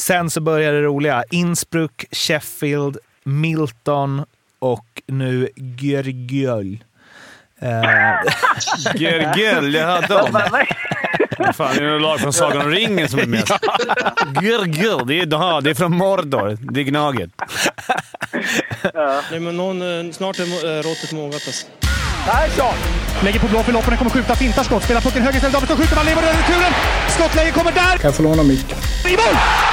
Sen så börjar det roliga. Innsbruck, Sheffield, Milton och nu Görgöl. Eh, Gergel, ja de. Fan, det är något lag från Sagan om ringen som är med. Gergel, det är, det är från Mordor. Det är Gnaget. Nej, men någon, eh, snart är eh, råttet mogat alltså. Persson! Lägger på blå för loppen, kommer skjuta, fintar skott, spelar pucken höger istället, Davidsson skjuter, man lever över returen! Skottläge kommer där! Kan jag få låna micken? I mål!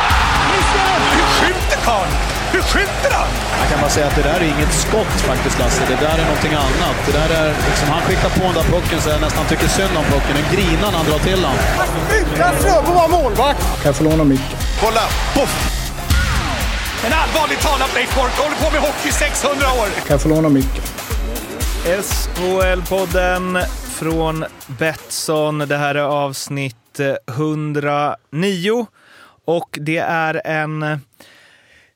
Hur skjuter karln? Hur skjuter han? Jag kan bara säga att det där är inget skott faktiskt, Lasse. Det där är någonting annat. Det där är, liksom, han skickar på den där pucken så jag nästan tycker synd om pucken. Den grinar när han drar till den. Utan Fröbo var målvakt! Kan jag få låna micken? Kolla! Poff! En allvarligt talad Leif Boork håller på med hockey i 600 år! Kan jag få låna micken? SHL-podden från Betsson. Det här är avsnitt eh, 109 och det är en...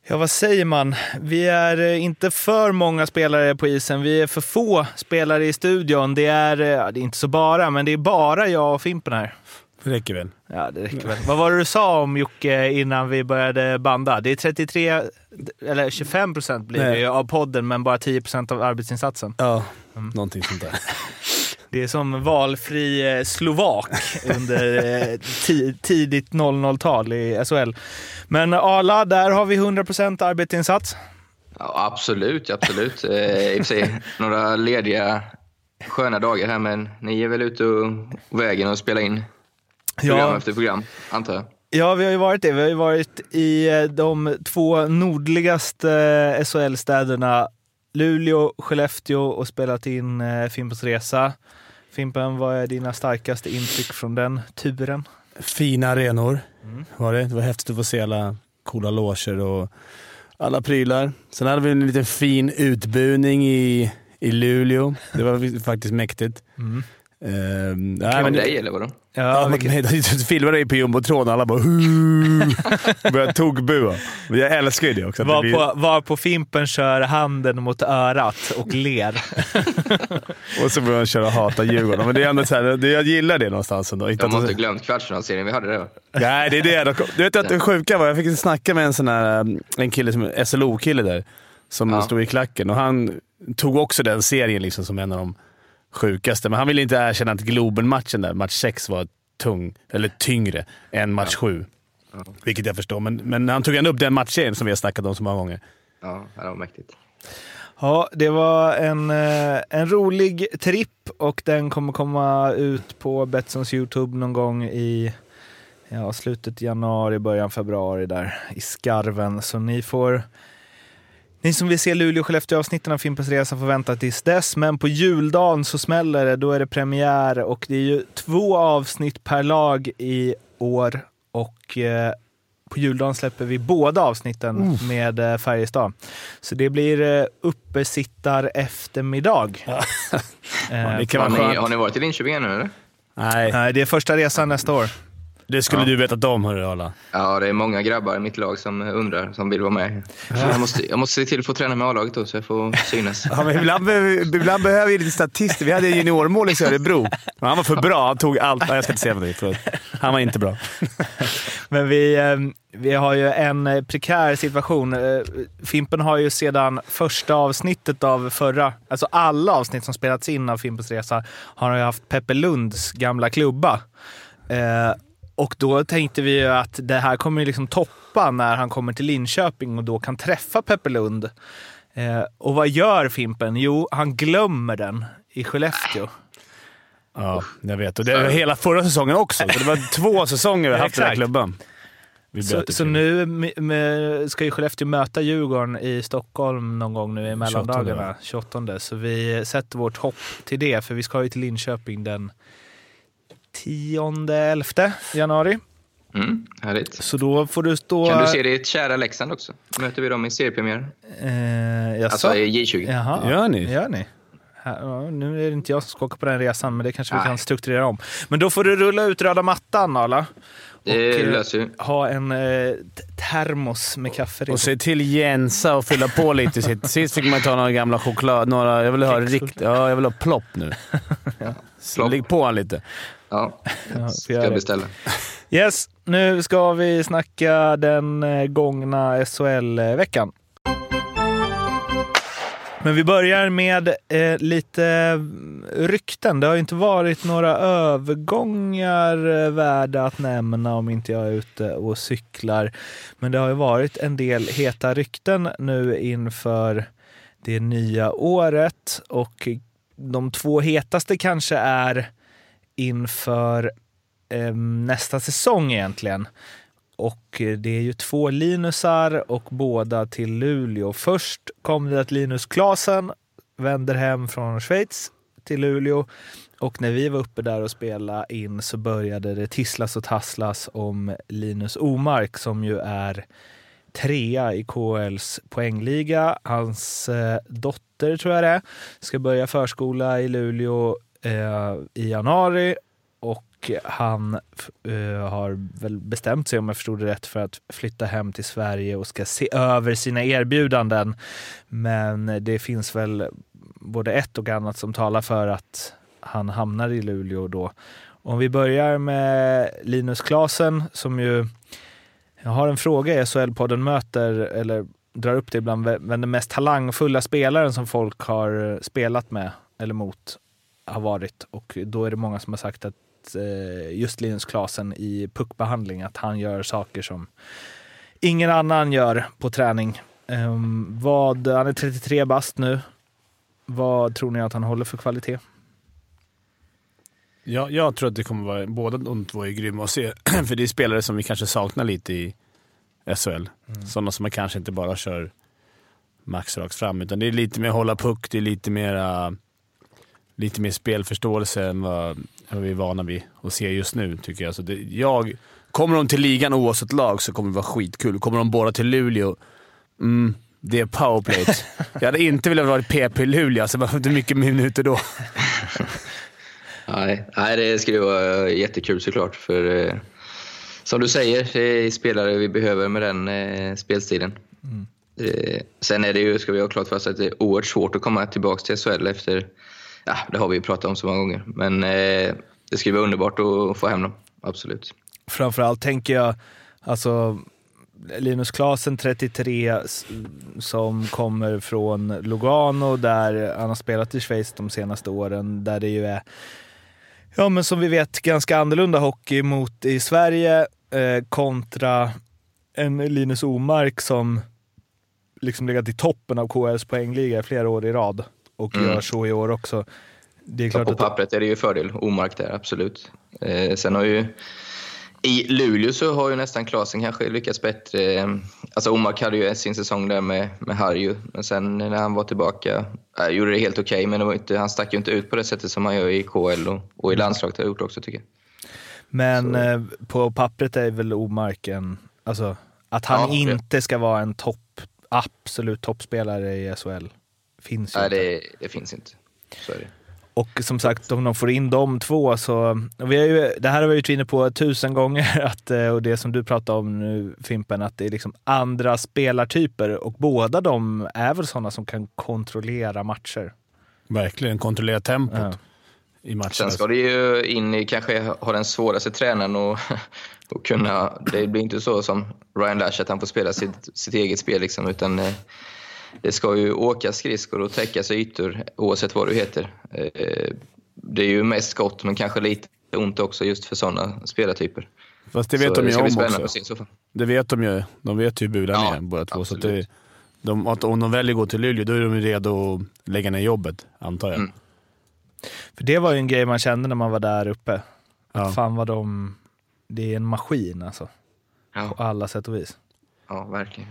Ja, vad säger man? Vi är inte för många spelare på isen. Vi är för få spelare i studion. Det är, ja, det är inte så bara, men det är bara jag och Fimpen här. Det räcker väl? Ja, det räcker väl. Vad var det du sa om Jocke innan vi började banda? Det är 33, eller 25 procent blir det av podden, men bara 10 procent av arbetsinsatsen. Ja, någonting sånt där. Det är som valfri eh, slovak under eh, ti- tidigt 00-tal i SHL. Men Arla, där har vi 100 procent arbetsinsats. Ja, absolut, absolut. Eh, I och för sig några lediga sköna dagar här, men ni är väl ute och vägen och spelar in program Ja. efter program, antar jag. Ja, vi har ju varit det. Vi har ju varit i de två nordligaste SHL-städerna Luleå, Skellefteå och spelat in eh, Fimpens Resa. Fimpen, vad är dina starkaste intryck från den turen? Fina arenor var det. Det var häftigt att få se alla coola loger och alla prylar. Sen hade vi en liten fin utbuning i, i Luleå. Det var faktiskt mäktigt. Ehm, nej, Kan men- dig eller vadå? Ja, men, nej, de filmade det på jumbotron och alla bara började togbua. Men Jag älskar ju det också. att det Var blir- på, var på Fimpen kör handen mot örat och ler. Och så börjar han köra hata Djurgården. Men det är ändå så här, det, jag gillar det någonstans ändå. Inte De har att inte glömt kvartsfinalserien vi hade där. va? Nej, det är det. De- Du vet att det sjuka var, jag fick snacka med en sån här, um, en kille, som SLO-kille där, som Ja. stod i klacken. Och han tog också den serien liksom som en av de sjukaste. Men han ville inte erkänna att Globen-matchen där, match 6, var tung, eller tyngre än match 7. Vilket jag förstår, men, men han tog ändå upp den matchserien som vi har snackat om så många gånger. Ja, det var mäktigt. Ja, det var en, eh, en rolig tripp och den kommer komma ut på Betssons YouTube någon gång i ja, slutet januari, början februari där i skarven. Så ni får ni som vill se Luleå och Skellefteå-avsnitten av Fimpens Resa får vänta tills dess. Men på juldagen så smäller det. Då är det premiär och det är ju två avsnitt per lag i år. Och eh, på juldagen släpper vi båda avsnitten med eh, Färjestad. Så det blir eh, uppesittar eftermiddag. Eh, Har ni, har ni varit i Linköping ännu eller? Nej, Nej, det är första resan nästa år. Det skulle Ja. du veta om hörru Arla. Ja, det är många grabbar i mitt lag som undrar, som vill vara med. Jag, måste, jag måste se till att få träna med A-laget då, så jag får synas. Ja, men ibland, behöver, ibland behöver vi lite statister. Vi hade en juniormålis i Örebro. Men han var för bra. Han tog allt. Nej, jag ska inte säga vad det är. Förlåt. Han var inte bra. Men vi, eh, vi har ju en eh, prekär situation. Eh, Fimpen har ju sedan första avsnittet av förra, alltså alla avsnitt som spelats in av Fimpens Resa, har han ju haft Peppe Lunds gamla klubba. Och då tänkte vi ju att det här kommer ju liksom toppa när han kommer till Linköping och då kan träffa Peppe Lund. Eh, och vad gör Fimpen? Jo, han glömmer den i Skellefteå. Ja, jag vet. Och det var hela förra säsongen också. Så det var två säsonger vi haft den här klubban. Så, så nu med, med, ska ju Skellefteå möta Djurgården i Stockholm någon gång nu i mellandagarna, 28. Så vi sätter vårt hopp till det, för vi ska ju till Linköping den 10-11 januari. Mm, härligt. Så då får du stå... Kan du se ditt kära Leksand också? Möter vi dem i seriepremiär? Eh? Alltså i J20. Jaha. Gör ni? Gör ni? Nu är det inte jag som ska åka på den resan, men det kanske vi Nej. kan strukturera om. Men då får du rulla ut röda mattan, Arla. Det Och, eh, löser vi. Ha en eh, termos med kaffe i. Och se till Jensa och fylla på lite. Sitt. Sist fick man ta några gamla choklad. Några, jag vill ha rikt, ja, jag vill ha plopp nu. Så Plopp. Lägg på han lite. Ja, Ja, ska jag beställa. Yes, nu ska vi snacka den eh, gångna SHL-veckan. Men vi börjar med eh, lite eh, rykten. Det har ju inte varit några övergångar eh, värda att nämna om inte jag är ute och cyklar. Men det har ju varit en del heta rykten nu inför det nya året och de två hetaste kanske är inför eh, nästa säsong egentligen. Och eh, det är ju två Linusar och båda till Luleå. Först kom det att Linus Klasen vänder hem från Schweiz till Luleå. Och när vi var uppe där och spelade in så började det tisslas och tasslas om Linus Omark som ju är trea i KLs poängliga. Hans eh, dotter, tror jag det är, ska börja förskola i Luleå eh, i januari och han uh, har väl bestämt sig, om jag förstod det rätt, för att flytta hem till Sverige och ska se över sina erbjudanden. Men det finns väl både ett och annat som talar för att han hamnar i Luleå då. Om vi börjar med Linus Klasen som ju jag har en fråga i SHL-podden möter, eller drar upp det ibland, vem den mest talangfulla spelaren som folk har eh, spelat med eller mot har varit. Och då är det många som har sagt att Eh, just Linus Klasen i puckbehandling, att han gör saker som ingen annan gör på träning. Um, vad, han är 33 bast nu. Vad tror ni att han håller för kvalitet? Ja, jag tror att det kommer vara, båda de två är grymma att se. för det är spelare som vi kanske saknar lite i SHL. Mm. Sådana som man kanske inte bara kör max rakt fram, utan det är lite mer hålla puck, det är lite mer, lite mer spelförståelse än vad vad vi är vana vid att se just nu, tycker jag. Så det, jag kommer de till ligan oavsett lag så kommer det vara skitkul. Kommer de båda till Luleå, mm, det är powerplay. jag hade inte velat vara PP i Luleå, så hur mycket minuter då? nej, nej, det skulle vara jättekul såklart. För eh, som du säger, det är spelare vi behöver med den eh, spelstilen. Mm. Eh, sen är det ju, ska vi ha klart för oss, att det är oerhört svårt att komma tillbaka till SHL efter ja, det har vi ju pratat om så många gånger. Men eh, det skulle vara underbart att få hem dem, absolut. Framförallt tänker jag, alltså Linus Klasen 33 som kommer från Lugano där han har spelat i Schweiz de senaste åren där det ju är, ja men som vi vet, ganska annorlunda hockey mot i Sverige eh, kontra en Linus Omark som liksom legat i toppen av KHLs poängliga flera år i rad och mm. gör så i år också. Det är klart ja, på pappret är det ju fördel, Omark där, absolut. Eh, sen har ju i Luleå så har ju nästan Klasen kanske lyckats bättre. Alltså Omark hade ju sin säsong där med, med Harju, men sen när han var tillbaka äh, gjorde det helt okej, okay, men det var inte, han stack ju inte ut på det sättet som han gör i KL och, och i landslaget har gjort också tycker jag. Men eh, på pappret är väl Omark en, alltså att han ja, inte ska vara en topp, absolut toppspelare i SHL finns ju Nej, inte. Det, det finns inte. Så är det. Och som sagt, om de får in de två så... Vi har ju, det här har vi varit inne på tusen gånger, att, eh, och det som du pratar om nu Fimpen, att det är liksom andra spelartyper och båda de är väl sådana som kan kontrollera matcher. Verkligen, kontrollera tempot. Ja. I matchen. Sen ska det ju in i kanske ha den svåraste tränaren och, och kunna... Det blir inte så som Ryan Lash att han får spela sitt, sitt eget spel liksom, utan eh, det ska ju åka skridskor och täckas ytor oavsett vad du heter. Eh, det är ju mest skott, men kanske lite ont också just för sådana spelartyper. Fast det vet så de ju om också. Se, det vet de ju. De vet ju hur bulan ja, är båda två. Så det, de, att om de väljer att gå till Luleå, då är de redo att lägga ner jobbet, antar jag. Mm. För det var ju en grej man kände när man var där uppe. Ja. Fan vad de... Det är en maskin alltså. Ja. På alla sätt och vis. Ja, verkligen.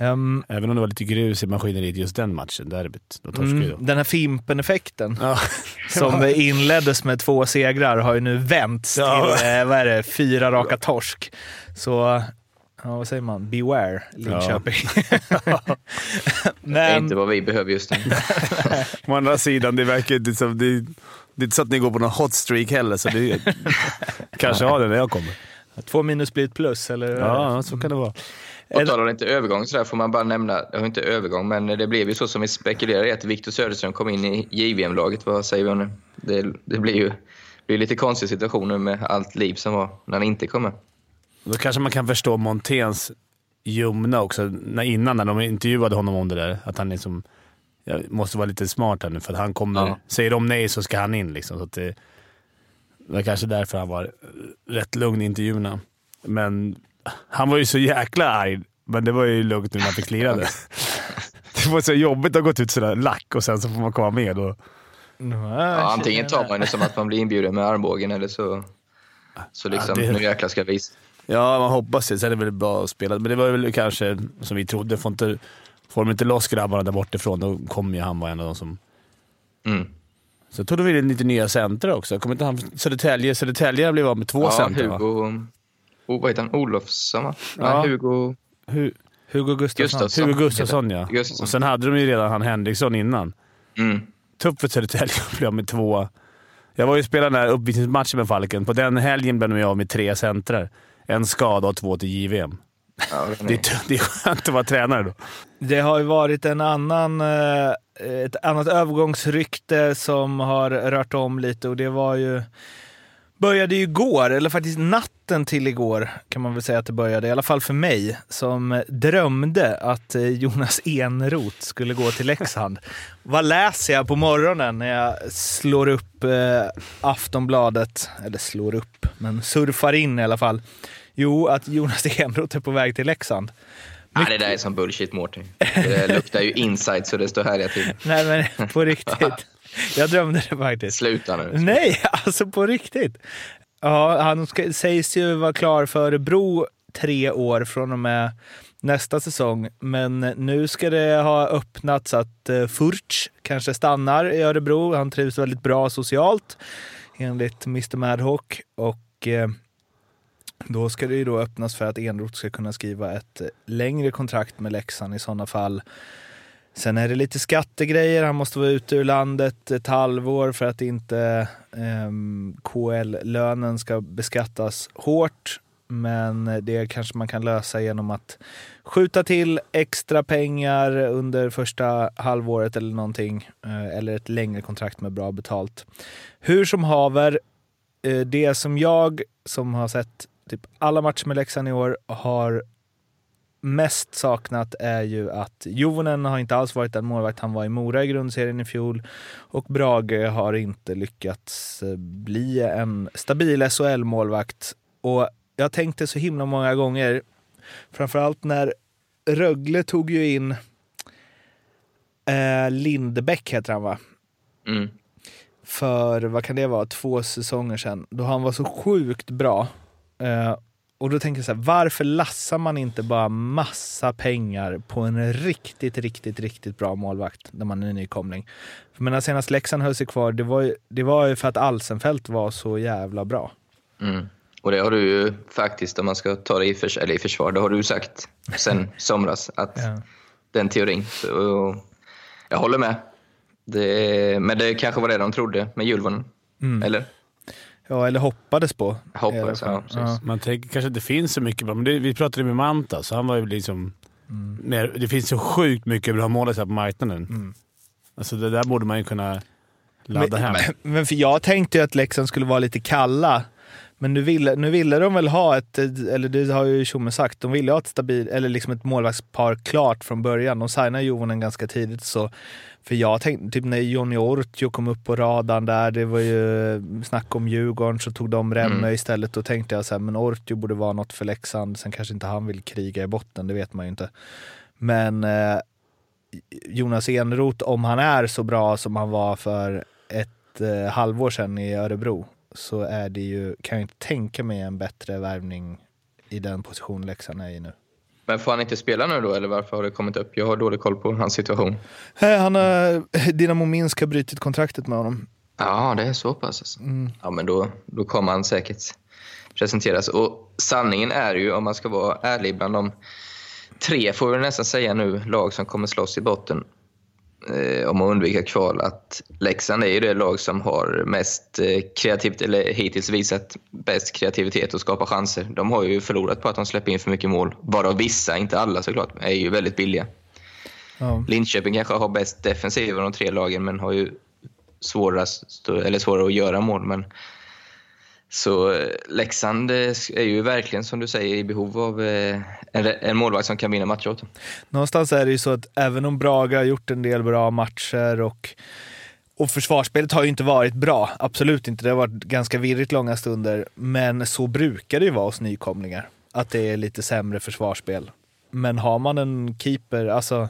Um, Även om det var lite grus i maskineriet just den matchen, derbyt. Då mm, Den här Fimpen-effekten ja. som inleddes med två segrar har ju nu vänts ja. till eh, vad är det, fyra raka torsk. Så, ja, vad säger man? Beware Linköping. Ja. Men... Det är inte vad vi behöver just nu. Å andra sidan, det verkar inte som... Det, det är inte så att ni går på någon hot streak heller, så det kanske har det när jag kommer. Två minus blir ett plus, eller? Ja, så kan det vara. Och talar inte övergång så där får man bara nämna, det inte övergång, men det blev ju så som vi spekulerade att Viktor Söderström kom in i JVM-laget. Vad säger vi om det? Det, det blir ju det blir lite konstig situation nu med allt liv som var när han inte kom med. Då kanske man kan förstå Monténs ljumna också, när, innan när de intervjuade honom om det där. Att han liksom, jag måste vara lite smart här nu, för att han kommer... Ja. Säger de nej så ska han in. Liksom, så det, det var kanske därför han var rätt lugn i intervjuerna. Men han var ju så jäkla arg, men det var ju lugnt nu när han fick lira det. Det var så jobbigt att ha gått ut sådär lack och sen så får man komma med. Och, Ja, antingen tar man det som att man blir inbjuden med armbågen eller så, så liksom, Ja, det- nu jäklar ska jag visa. Ja, man hoppas det. Sen är det väl bra att spela. Men det var väl kanske som vi trodde. Får, inte, får de inte loss grabbarna där bortifrån, då kommer ju han vara en av de som... Mm. Så tog de in lite nya centra också. Kommer inte han Södertälje? Södertälje blev av med två Ja, centra va? Oh, vad heter han? Olofsson, va? Ja. Nej, Hugo... Hu Hugo Gustafsson. Gustafsson. Hugo Gustafsson ja. Gustafsson. Och sen hade de ju redan han Henriksson innan. Mm. Tufft för Södertälje att bli av med två. Jag var ju spelade den här uppvisningsmatchen med Falken. På den helgen blev de av med tre centrar. En skada och två till JVM. Ja, Det är- är, t- det är skönt att vara tränare då. Det har ju varit en annan, eh, ett annat övergångsrykte som har rört om lite och det var ju började ju igår, eller faktiskt natten till igår kan man väl säga att det började, i alla fall för mig, som drömde att eh, Jonas Enroth skulle gå till Leksand. Vad läser jag på morgonen när jag slår upp eh, Aftonbladet, eller slår upp, men surfar in i alla fall. Jo, att Jonas Enroth är på väg till Leksand. Nej, det där är som bullshit, Mårten. Det luktar ju inside så det står härliga till. Nej men på riktigt. Jag drömde det faktiskt. Sluta nu. Nej, alltså på riktigt. Ja, han ska, sägs ju vara klar för Örebro tre år från och med nästa säsong. Men nu ska det ha öppnats att uh, Furch kanske stannar i Örebro. Han trivs väldigt bra socialt enligt Mr Madhawk. Och eh, då ska det ju då öppnas för att Enroth ska kunna skriva ett eh, längre kontrakt med Leksand i sådana fall. Sen är det lite skattegrejer. Han måste vara ute ur landet ett halvår för att inte eh, KL-lönen ska beskattas hårt. Men det kanske man kan lösa genom att skjuta till extra pengar under första halvåret eller någonting. eh, Eller ett längre kontrakt med bra betalt. Hur som haver, eh, det som jag som har sett typ alla matcher med Leksand i år har mest saknat är ju att Jovonen har inte alls varit den målvakt han var i Mora i grundserien i fjol och Brage har inte lyckats eh, bli en stabil SHL-målvakt. Och jag tänkte så himla många gånger, framförallt när Rögle tog ju in eh, Lindbäck heter han va? Mm. för, vad kan det vara, två säsonger sedan. Då han var så sjukt bra. Eh, och då tänker jag så här, varför lassar man inte bara massa pengar på en riktigt, riktigt, riktigt bra målvakt när man är nykomling? För menar, senast Leksand höll sig kvar, det var, ju, det var ju för att Alsenfelt var så jävla bra. Mm. Och det har du ju faktiskt, om man ska ta det i, förs eller i försvar, det har du sagt sen somras, att Ja. den teorin. Så, jag håller med. Det, men det kanske var det de trodde med Julvonen. Eller? Ja, eller hoppades på. Hoppades, ja, precis. Man tänker kanske att det finns så mycket bra, men det, vi pratade med Manta, så han var ju liksom... Mer, det finns så sjukt mycket bra målisar på marknaden. Alltså det där borde man ju kunna ladda hem. Men för jag tänkte ju att Leksand skulle vara lite kalla. Men nu ville, nu ville de väl ha ett, eller det har ju Tjomme sagt, de ville ha ett stabilt, eller liksom ett målvaktspar klart från början. De signade Jovonen ganska tidigt så. För jag tänkte, typ när Johnny Ortio kom upp på radarn där, det var ju snack om Djurgården, så tog de Remme Mm. istället. Då tänkte jag så här, men Ortio borde vara något för Leksand. Sen kanske inte han vill kriga i botten, det vet man ju inte. Men eh, Jonas Enroth, om han är så bra som han var för ett eh, halvår sedan i Örebro, så är det ju, kan jag inte tänka mig en bättre värvning i den position Leksand är i nu. Men får han inte spela nu då, eller varför har det kommit upp? Jag har dålig koll på hans situation. Eh, Han har, Dinamo Minsk har brutit kontraktet med honom. Ja, det är så pass alltså. Ja, men då, då kommer han säkert presenteras. Och sanningen är ju, om man ska vara ärlig, bland de tre, får vi nästan säga nu, lag som kommer slåss i botten eh, om att undvika kval, att Leksand är ju det lag som har mest eh, kreativitet, eller hittills visat bäst kreativitet och skapa chanser. De har ju förlorat på att de släpper in för mycket mål, varav vissa, inte alla såklart, är ju väldigt billiga. Ja. Linköping kanske har bäst defensiv av de tre lagen men har ju svårast, eller svårare att göra mål. Men Så eh, Leksand eh, är ju verkligen, som du säger, i behov av eh, en, en målvakt som kan vinna matcher åt dem. Någonstans är det ju så att även om Braga har gjort en del bra matcher och, och försvarsspelet har ju inte varit bra, absolut inte. Det har varit ganska virrigt långa stunder, men så brukar det ju vara hos nykomlingar. Att det är lite sämre försvarsspel. Men har man en keeper, alltså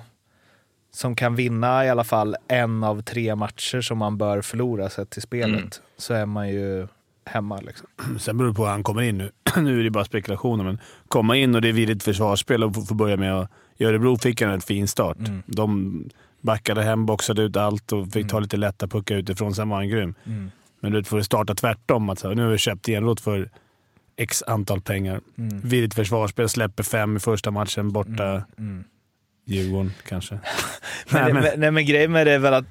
som kan vinna i alla fall en av tre matcher som man bör förlora sett till spelet, Mm. så är man ju hemma. Liksom. Sen beror det på hur han kommer in nu. nu är det bara spekulationer, men komma in och det är virrigt försvarsspel och få- börja med att... I Örebro fick han en fin start. De backade hem, boxade ut allt och fick ta lite lätta puckar utifrån. Sen var han grym. Men du får starta tvärtom. Att så här, nu har vi köpt Enroth för x antal pengar. Virrigt försvarsspel, släpper fem i första matchen borta. Djurgården kanske. Men, Nej, men, nej, men grejen med det är väl att,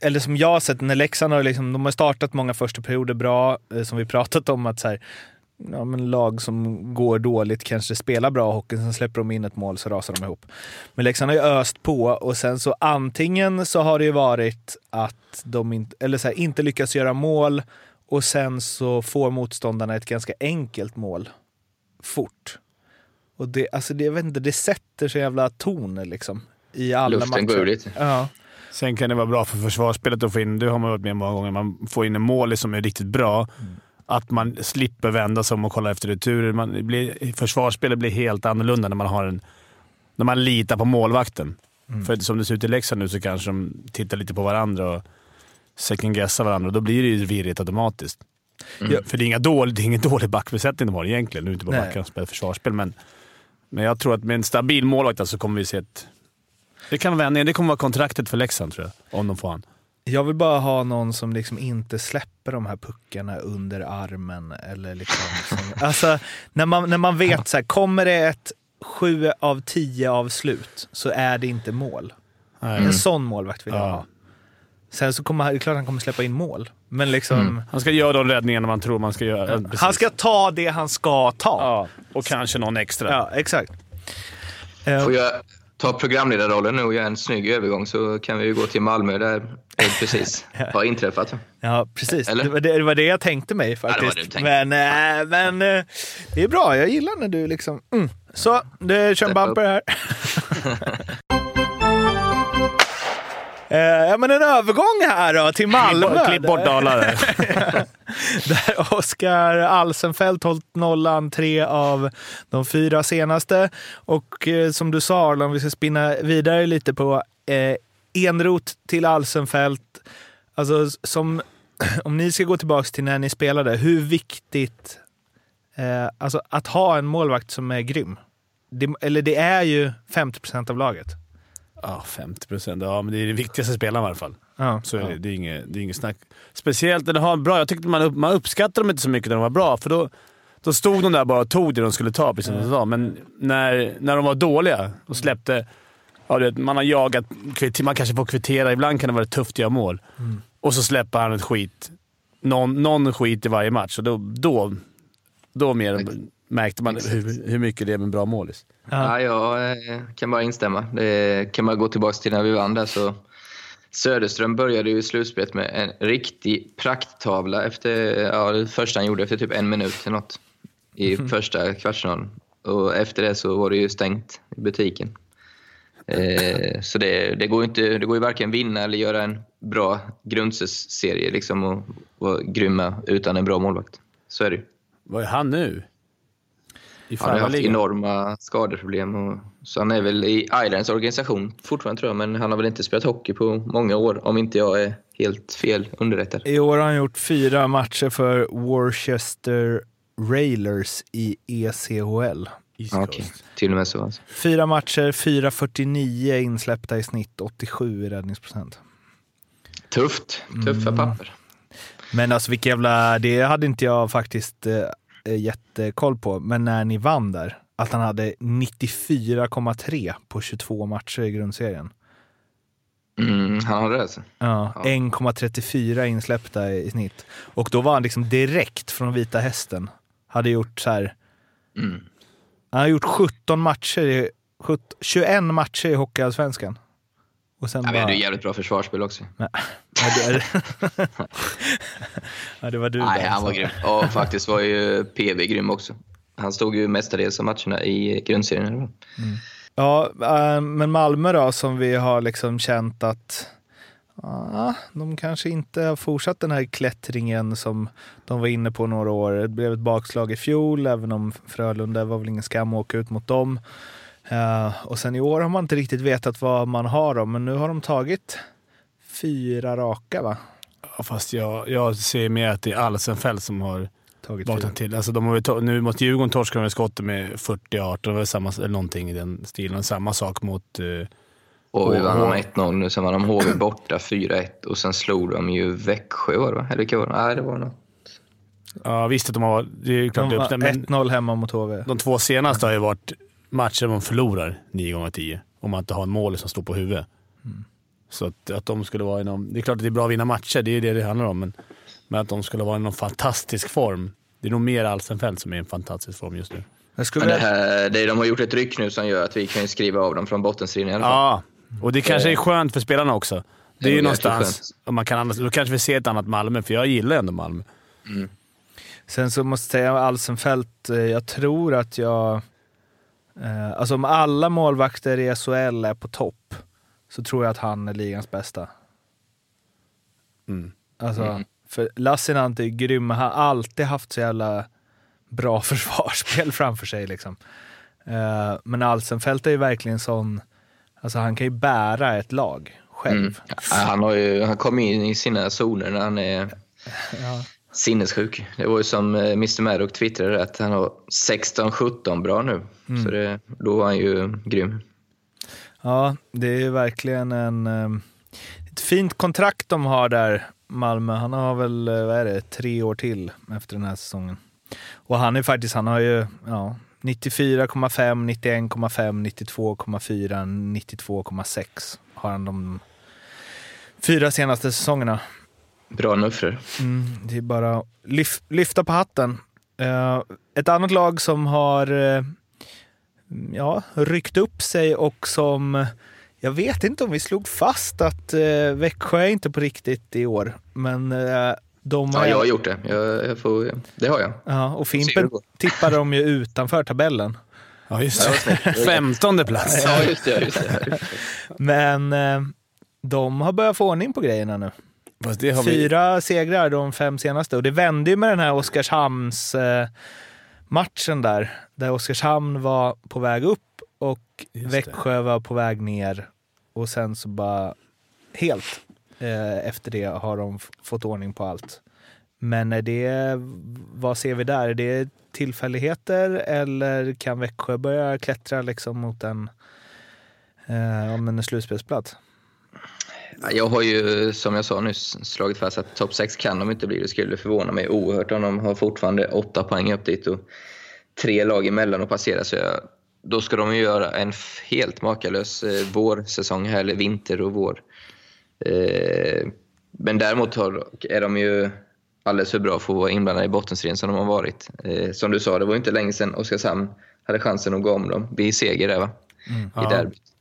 eller som jag har sett, när Leksand har, liksom, de har startat många första perioder bra, eh, som vi pratat om, att så här, ja, men lag som går dåligt kanske spelar bra hockey, sen släpper de in ett mål så rasar de ihop. Men Leksand har ju öst på och sen så antingen så har det ju varit att de inte, eller så här, inte lyckas göra mål och sen så får motståndarna ett ganska enkelt mål fort. Och det, alltså det, jag vet inte, det sätter så jävla ton liksom i alla Luften matcher. går ur lite. Ja. Sen kan det vara bra för försvarsspelet att få in, det har man varit med många gånger, man får in en mål som är riktigt bra. Att man slipper vända sig om och kolla efter returer. Man blir, försvarsspelet blir helt annorlunda när man, har en, när man litar på målvakten. För som det ser ut i Leksand nu så kanske de tittar lite på varandra och second-guessar varandra. Då blir det ju virrigt automatiskt. Ja. För det är, inga dålig, det är ingen dålig backbesättning de har egentligen. Nu är det inte bara Nej. backar som spelar försvarsspel, men, men jag tror att med en stabil målvakt så kommer vi se ett... Det kan vara, det kommer vara kontraktet för Leksand tror jag, om de får han. Jag vill bara ha någon som liksom inte släpper de här puckarna under armen. Eller liksom, som, alltså, när, man, när man vet så här, kommer det ett sju av tio avslut så är det inte mål. Nej. En sån målvakt vill jag Ja. ha. Sen så kommer han- det är klart han kommer släppa in mål. Men liksom, Han ska göra de räddningarna man tror man ska göra. Ja, han ska ta det han ska ta. Ja, och kanske någon extra. Ja, exakt. Får jag ta programledarrollen nu och göra en snygg övergång så kan vi ju gå till Malmö där det precis har inträffat. Ja, precis. Eller? Det var det, det var det jag tänkte mig faktiskt. du tänkte. men äh, men äh, det är bra. Jag gillar när du liksom... Mm. Så, det kör en bumper här. Eh, ja, men en övergång här då till Malmö. Klipp bort Dalarna. Där Oskar Alsenfelt hållit nollan tre av de fyra senaste. Och eh, som du sa Arlan, vi ska spinna vidare lite på eh, Enrot till Alsenfelt. Alltså som, om ni ska gå tillbaka till när ni spelade, hur viktigt eh, alltså att ha en målvakt som är grym? Det, eller det är ju 50 procent av laget. Ja, 50 procent. Ja, men det är det viktigaste spelaren i alla fall. Ja. Så är det, det, är inget, det är inget snack. Speciellt när de har bra. Jag tyckte man, upp, man uppskattade dem inte så mycket när de var bra, för då, då stod de där bara och tog det de skulle ta, precis som sa. Men när, när de var dåliga och släppte... Ja, vet, man har jagat, man kanske får kvittera. Ibland kan det vara tufft att göra mål. Och så släpper han ett skit. Någon, någon skit i varje match. Och då, då, då mer märkte man hur, hur mycket det är med en bra målis. Ja. jag eh, kan bara instämma. Det kan man gå tillbaka till när vi vann där. Så Söderström började ju i slutspelet med en riktig prakttavla efter ja, det första han gjorde efter typ en minut eller något i första kvartsfinalen. Och efter det så var det ju stängt i butiken. Eh, så det, det, går inte, det går ju varken vinna eller göra en bra grundserie liksom och vara grymma utan en bra målvakt. Så är det ju. Vad är han nu? I Han har haft enorma skadeproblem. Och, så han är väl i Islands organisation fortfarande tror jag, men han har väl inte spelat hockey på många år om inte jag är helt fel underrättad. I år har han gjort fyra matcher för Worcester Railers i ECHL. East. Okej, till och med så. Alltså. Fyra matcher, 4.49 insläppta i snitt, 87 i räddningsprocent. Tufft. Tuffa Mm. papper. Men alltså vilka jävla... Det hade inte jag faktiskt eh, jättekoll på. Men när ni vann där, att han hade 94,3 på 22 matcher i grundserien. Mm, han har det alltså. Ja, Ja. 1,34 insläppta i snitt. Och då var han liksom direkt från Vita Hästen. Hade gjort så här... Mm. Han har gjort 17 matcher, i, 17, 21 matcher i Hockeyallsvenskan. Och sen Ja, vi bara... hade ju jävligt bra försvarsspel också. Ja, det, ja, det var du Nej, där, han var så. grym. Och faktiskt var ju PV grym också. Han stod ju mestadels av matcherna i grundserien. vad? Ja, eh, men Malmö då, som vi har liksom känt att ja, de kanske inte har fortsatt den här klättringen som de var inne på några år. Det blev ett bakslag i fjol, även om Frölunda var väl ingen skam att åka ut mot dem. Eh, och sen i år har man inte riktigt vetat vad man har dem, men nu har de tagit fyra raka va? Ja, fast jag, jag ser mer att det är Alsenfelt som har Tagit fyra. vaknat till. Alltså, de har nu mot Djurgården torskade de skottet med 40-18. Det var samma, eller någonting i den stilen. Samma sak mot... eh, Och vi vann med 1-0 nu, sen vann de HV borta 4-1 och sen slog de ju Växjö var det va? Eller vilka var det? Nej, det var något. ja, visst att de har... Det är ju klart De har uppstämt, men 1-0 hemma mot HV. de två senaste har ju varit matcher man förlorar 9 gånger 10 om man inte har en mål som står på huvudet. Så att, att de skulle vara i någon... Det är klart att det är bra att vinna matcher, det är det det handlar om. Men, men att de skulle vara i någon fantastisk form. Det är nog mer Alsenfelt som är i en fantastisk form just nu. Jag skulle Men det här, det, de har gjort ett ryck nu som gör att vi kan ju skriva av dem från bottenstriden i alla fall. Ja, och det kanske är skönt för spelarna också. Det är ju någonstans... Om man kan andas, då kanske vi ser ett annat Malmö, för jag gillar ändå Malmö. Sen så måste jag säga Alsenfelt, eh, jag tror att jag... Eh, alltså om alla målvakter i SHL är på topp så tror jag att han är ligans bästa. Mm. Alltså, för Lassinantti är grym, han har alltid haft så jävla bra försvarsspel framför sig. Liksom. Eh, men Alsenfelt är ju verkligen sån, alltså han kan ju bära ett lag själv. Mm. Ja, han, har ju, han kom in i sina zoner när han är sinnessjuk. Det var ju som eh, Mr Maddock twittrade att han har 16-17 bra nu. Så det, då var han ju grym. Ja, det är verkligen en, eh, ett fint kontrakt de har där, Malmö. Han har väl, eh, vad är det, tre år till efter den här säsongen. Och han är faktiskt, han har ju ja, 94,5, 91,5, 92,4, 92,6 har han de fyra senaste säsongerna. Bra nuffror. Mm, det är bara lyf lyfta på hatten. Eh, ett annat lag som har eh, ja, ryckt upp sig och som jag vet inte om vi slog fast att eh, Växjö är inte på riktigt i år. Men eh, de har... Ja, jag har gjort det. Jag, jag får, det har jag. Ja, och Fimpen det tippade de ju utanför tabellen. Ja, just det. Femtonde plats. Ja, just det. Just det. Men eh, de har börjat få ordning på grejerna nu. Det har vi... Fyra segrar de fem senaste och det vände ju med den här Oskarshamns eh, matchen där. Där Oskarshamn var på väg upp och Just det. Växjö var på väg ner. Och sen så bara helt eh, efter det har de fått ordning på allt. Men är det, vad ser vi där? Är det tillfälligheter eller kan Växjö börja klättra liksom mot en, eh, om en slutspelsplats? Ja, Jag har ju, som jag sa nyss, slagit fast att topp 6 kan de inte bli. Det skulle förvåna mig oerhört om de har fortfarande åtta poäng upp dit och tre lag emellan att passera. Så jag, då ska de ju göra en helt makalös eh, vårsäsong här, eller vinter och vår. Eh, men däremot har, är de ju alldeles för bra för att vara inblandade i bottenstriden som de har varit. Eh, som du sa, det var ju inte länge sedan Oskarshamn hade chansen att gå om dem vid seger där va? I derbyt.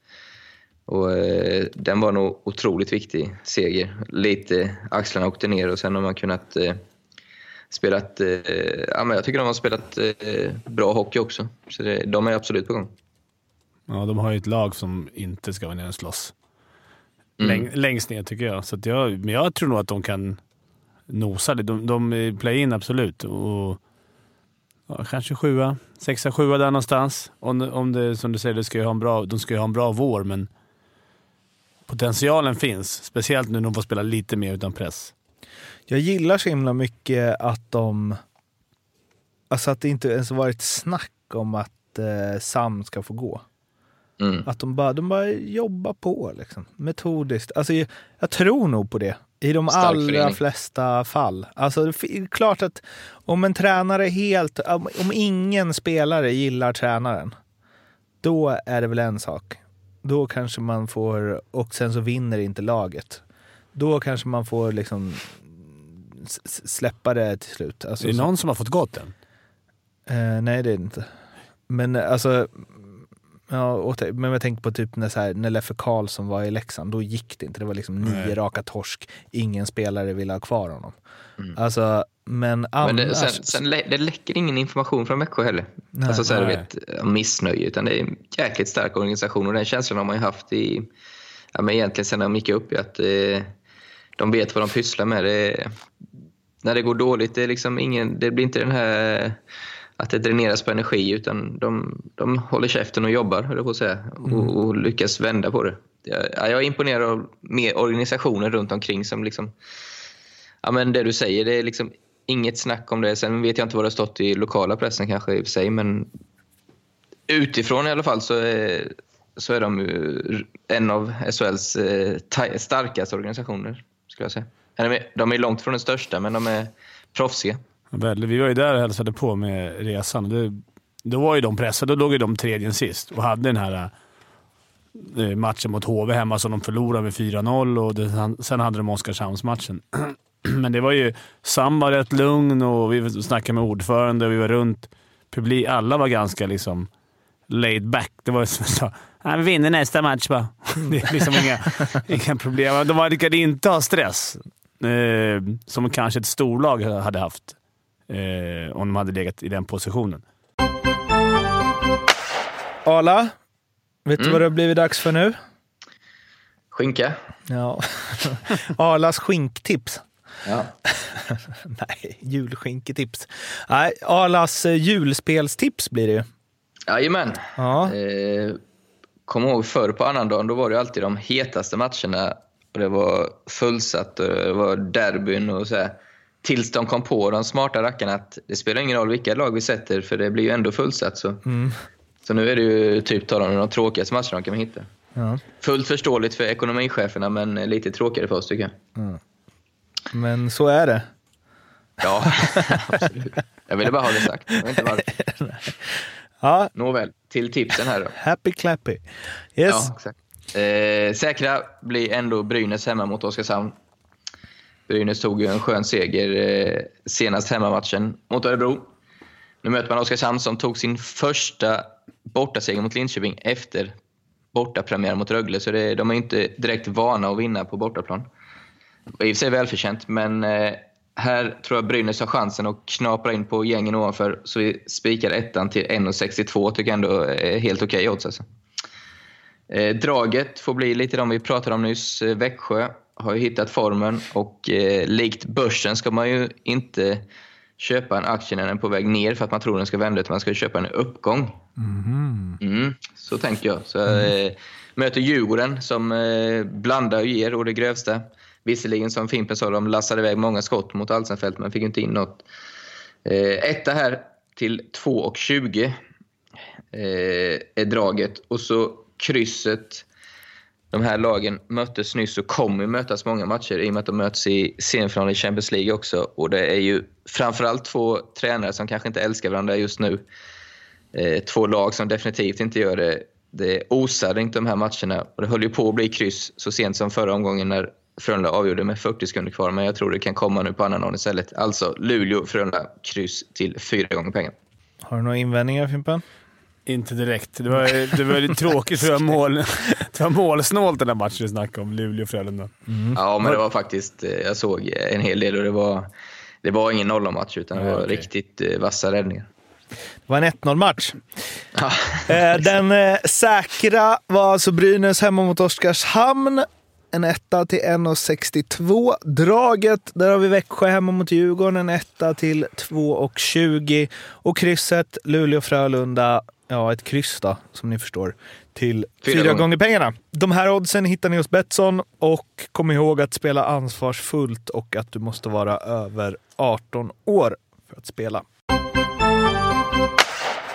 Och, eh, den var nog otroligt viktig seger. Lite axlarna åkte ner och sen har man kunnat eh, spelat... Eh, ja, men jag tycker de har spelat eh, bra hockey också. Så det, de är absolut på gång. Ja, de har ju ett lag som inte ska vara nere och slåss. Mm. Läng, längst ner tycker jag. Så jag. Men jag tror nog att de kan nosa det. De, de play-in absolut. Och, ja, kanske sjua, sexa, sjua där någonstans. Om, det- om det, som du säger, det ska ju ha en bra, de ska ju ha en bra vår, men potentialen finns. Speciellt nu när de får spela lite mer utan press. Jag gillar så himla mycket att de... Alltså att det inte ens varit snack om att eh, Sam ska få gå. Mm. Att de bara, de bara jobbar på liksom, metodiskt. Alltså, jag, jag tror nog på det. I de Stark allra förening. flesta fall. Alltså, det är klart att om en tränare helt... Om, om ingen spelare gillar tränaren, då är det väl en sak. Då kanske man får... Och sen så vinner inte laget. Då kanske man får liksom släppa det till slut. Alltså, är det någon som har fått gått än? Eh, nej, det är det inte. Men eh, alltså, Ja, te- men jag tänker på typ när, så här, när Leffe Karlsson var i Leksand, då gick det inte. Det var liksom nio Nej. raka torsk. Ingen spelare ville ha kvar honom. Alltså, men annars... Men det, sen, sen lä- det läcker ingen information från Växjö heller. Nej. alltså så här, Nej. vet, missnöje. Utan det är en jäkligt stark organisation och den känslan har man ju haft i, ja, men egentligen sen de gick upp i att eh, de vet vad de pysslar med. Det, när det går dåligt, det, är liksom ingen, det blir inte den här att det dräneras på energi utan de, de håller käften och jobbar, höll jag på att säga, och, och lyckas vända på det. Jag, ja, jag är imponerad av mer organisationer runt omkring som liksom Ja, men det du säger, det är liksom inget snack om det. Sen vet jag inte vad det har stått i lokala pressen kanske i och för sig, men utifrån i alla fall så är, så är de en av SHLs eh, starkaste organisationer, skulle jag säga. De är, långt från den största, men de är proffsiga. Väl, vi var ju där och hälsade på med resan. Det, då var ju de pressade. Då låg ju de tredje sist och hade den här eh, matchen mot HV hemma som de förlorade med 4-0 och det, sen hade de Oskarshamnsmatchen. Men det var ju Sam var rätt lugn och vi snackade med ordförande och vi var runt publik. Alla var ganska liksom laid back. Det var som så, "Ja, vi vinner nästa match bara. Det är liksom inga, inga problem. De verkade inte ha stress, eh, som kanske ett storlag hade haft eh, om de hade legat i den positionen. Arla, vet du vad det har blivit dags för nu? Skinka? Ja. Arlas skinktips. Ja. Nej, julskinketips. Nej, Arlas eh, julspelstips blir det ju. Jajamän. Ja. Eh, Kom ihåg förr på annandagen, då var det alltid de hetaste matcherna. Och det var fullsatt och det var derbyn och så här. Tills de kom på, de smarta rackarna, att det spelar ingen roll vilka lag vi sätter för det blir ju ändå fullsatt. Så, så nu är det ju typ talar om de tråkigaste matcherna de kan hitta. Ja. Fullt förståeligt för ekonomicheferna men lite tråkigare för oss tycker jag. Men så är det. Ja, absolut. Jag ville bara ha det sagt. Jag vet inte varför. Ja, Nåväl, till tipsen här då. happy clappy. Yes. Ja, exakt. Eh, säkra blir ändå Brynäs hemma mot Oskarshamn. Brynäs tog ju en skön seger eh, senast hemmamatchen mot Örebro. Nu möter man Oskarshamn som tog sin första bortaseger mot Linköping efter bortapremiär mot Rögle. Så det, de är inte direkt vana att vinna på bortaplan. I och för sig välförtjänt, men eh, här tror jag Brynäs har chansen att knapra in på gängen ovanför. Så vi spikar ettan till 1,62 tycker jag ändå är helt okej odds. Alltså. Eh, draget får bli lite de vi pratade om nyss. Eh, Växjö har ju hittat formen och eh, likt börsen ska man ju inte köpa en aktie när den är på väg ner för att man tror den ska vända, utan man ska köpa en uppgång. Mm, så tänker jag. Så, eh, möter Djurgården som eh, blandar och ger och det grövsta. Visserligen som Fimpen sa, de lassade iväg många skott mot Alsenfelt men fick inte in något. Eh, etta här till 2,20 eh, är draget. Och så krysset. De här lagen möttes nyss och kommer mötas många matcher i och med att de möts i semifinalen i Champions League också. Och det är ju framförallt två tränare som kanske inte älskar varandra just nu. Eh, två lag som definitivt inte gör det. Det osar inte de här matcherna. Och det höll ju på att bli kryss så sent som förra omgången när Frölunda avgjorde med 40 sekunder kvar. Men jag tror det kan komma nu på annan håll istället. Alltså Luleå, Frölunda, kryss till fyra gånger pengarna. Har du några invändningar Fimpen? Inte direkt. Det var, det var lite tråkigt för det var, mål, det var målsnålt den där matchen vi snackade om. Luleå-Frölunda. Ja, men det var faktiskt... eh, Jag såg en hel del och det var, det var ingen nollamatch utan det var okej. riktigt eh, vassa räddningar. Det var en 1-0-match. Ja, Eh, den säkra var alltså Brynäs hemma mot Oskarshamn. En etta till 1,62. Draget, där har vi Växjö hemma mot Djurgården. En etta till 2,20. Och krysset Luleå-Frölunda, ja ett kryss då, som ni förstår, till Fyra fyra, gånger. gånger pengarna. De här oddsen hittar ni hos Betsson och kom ihåg att spela ansvarsfullt och att du måste vara över 18 år för att spela.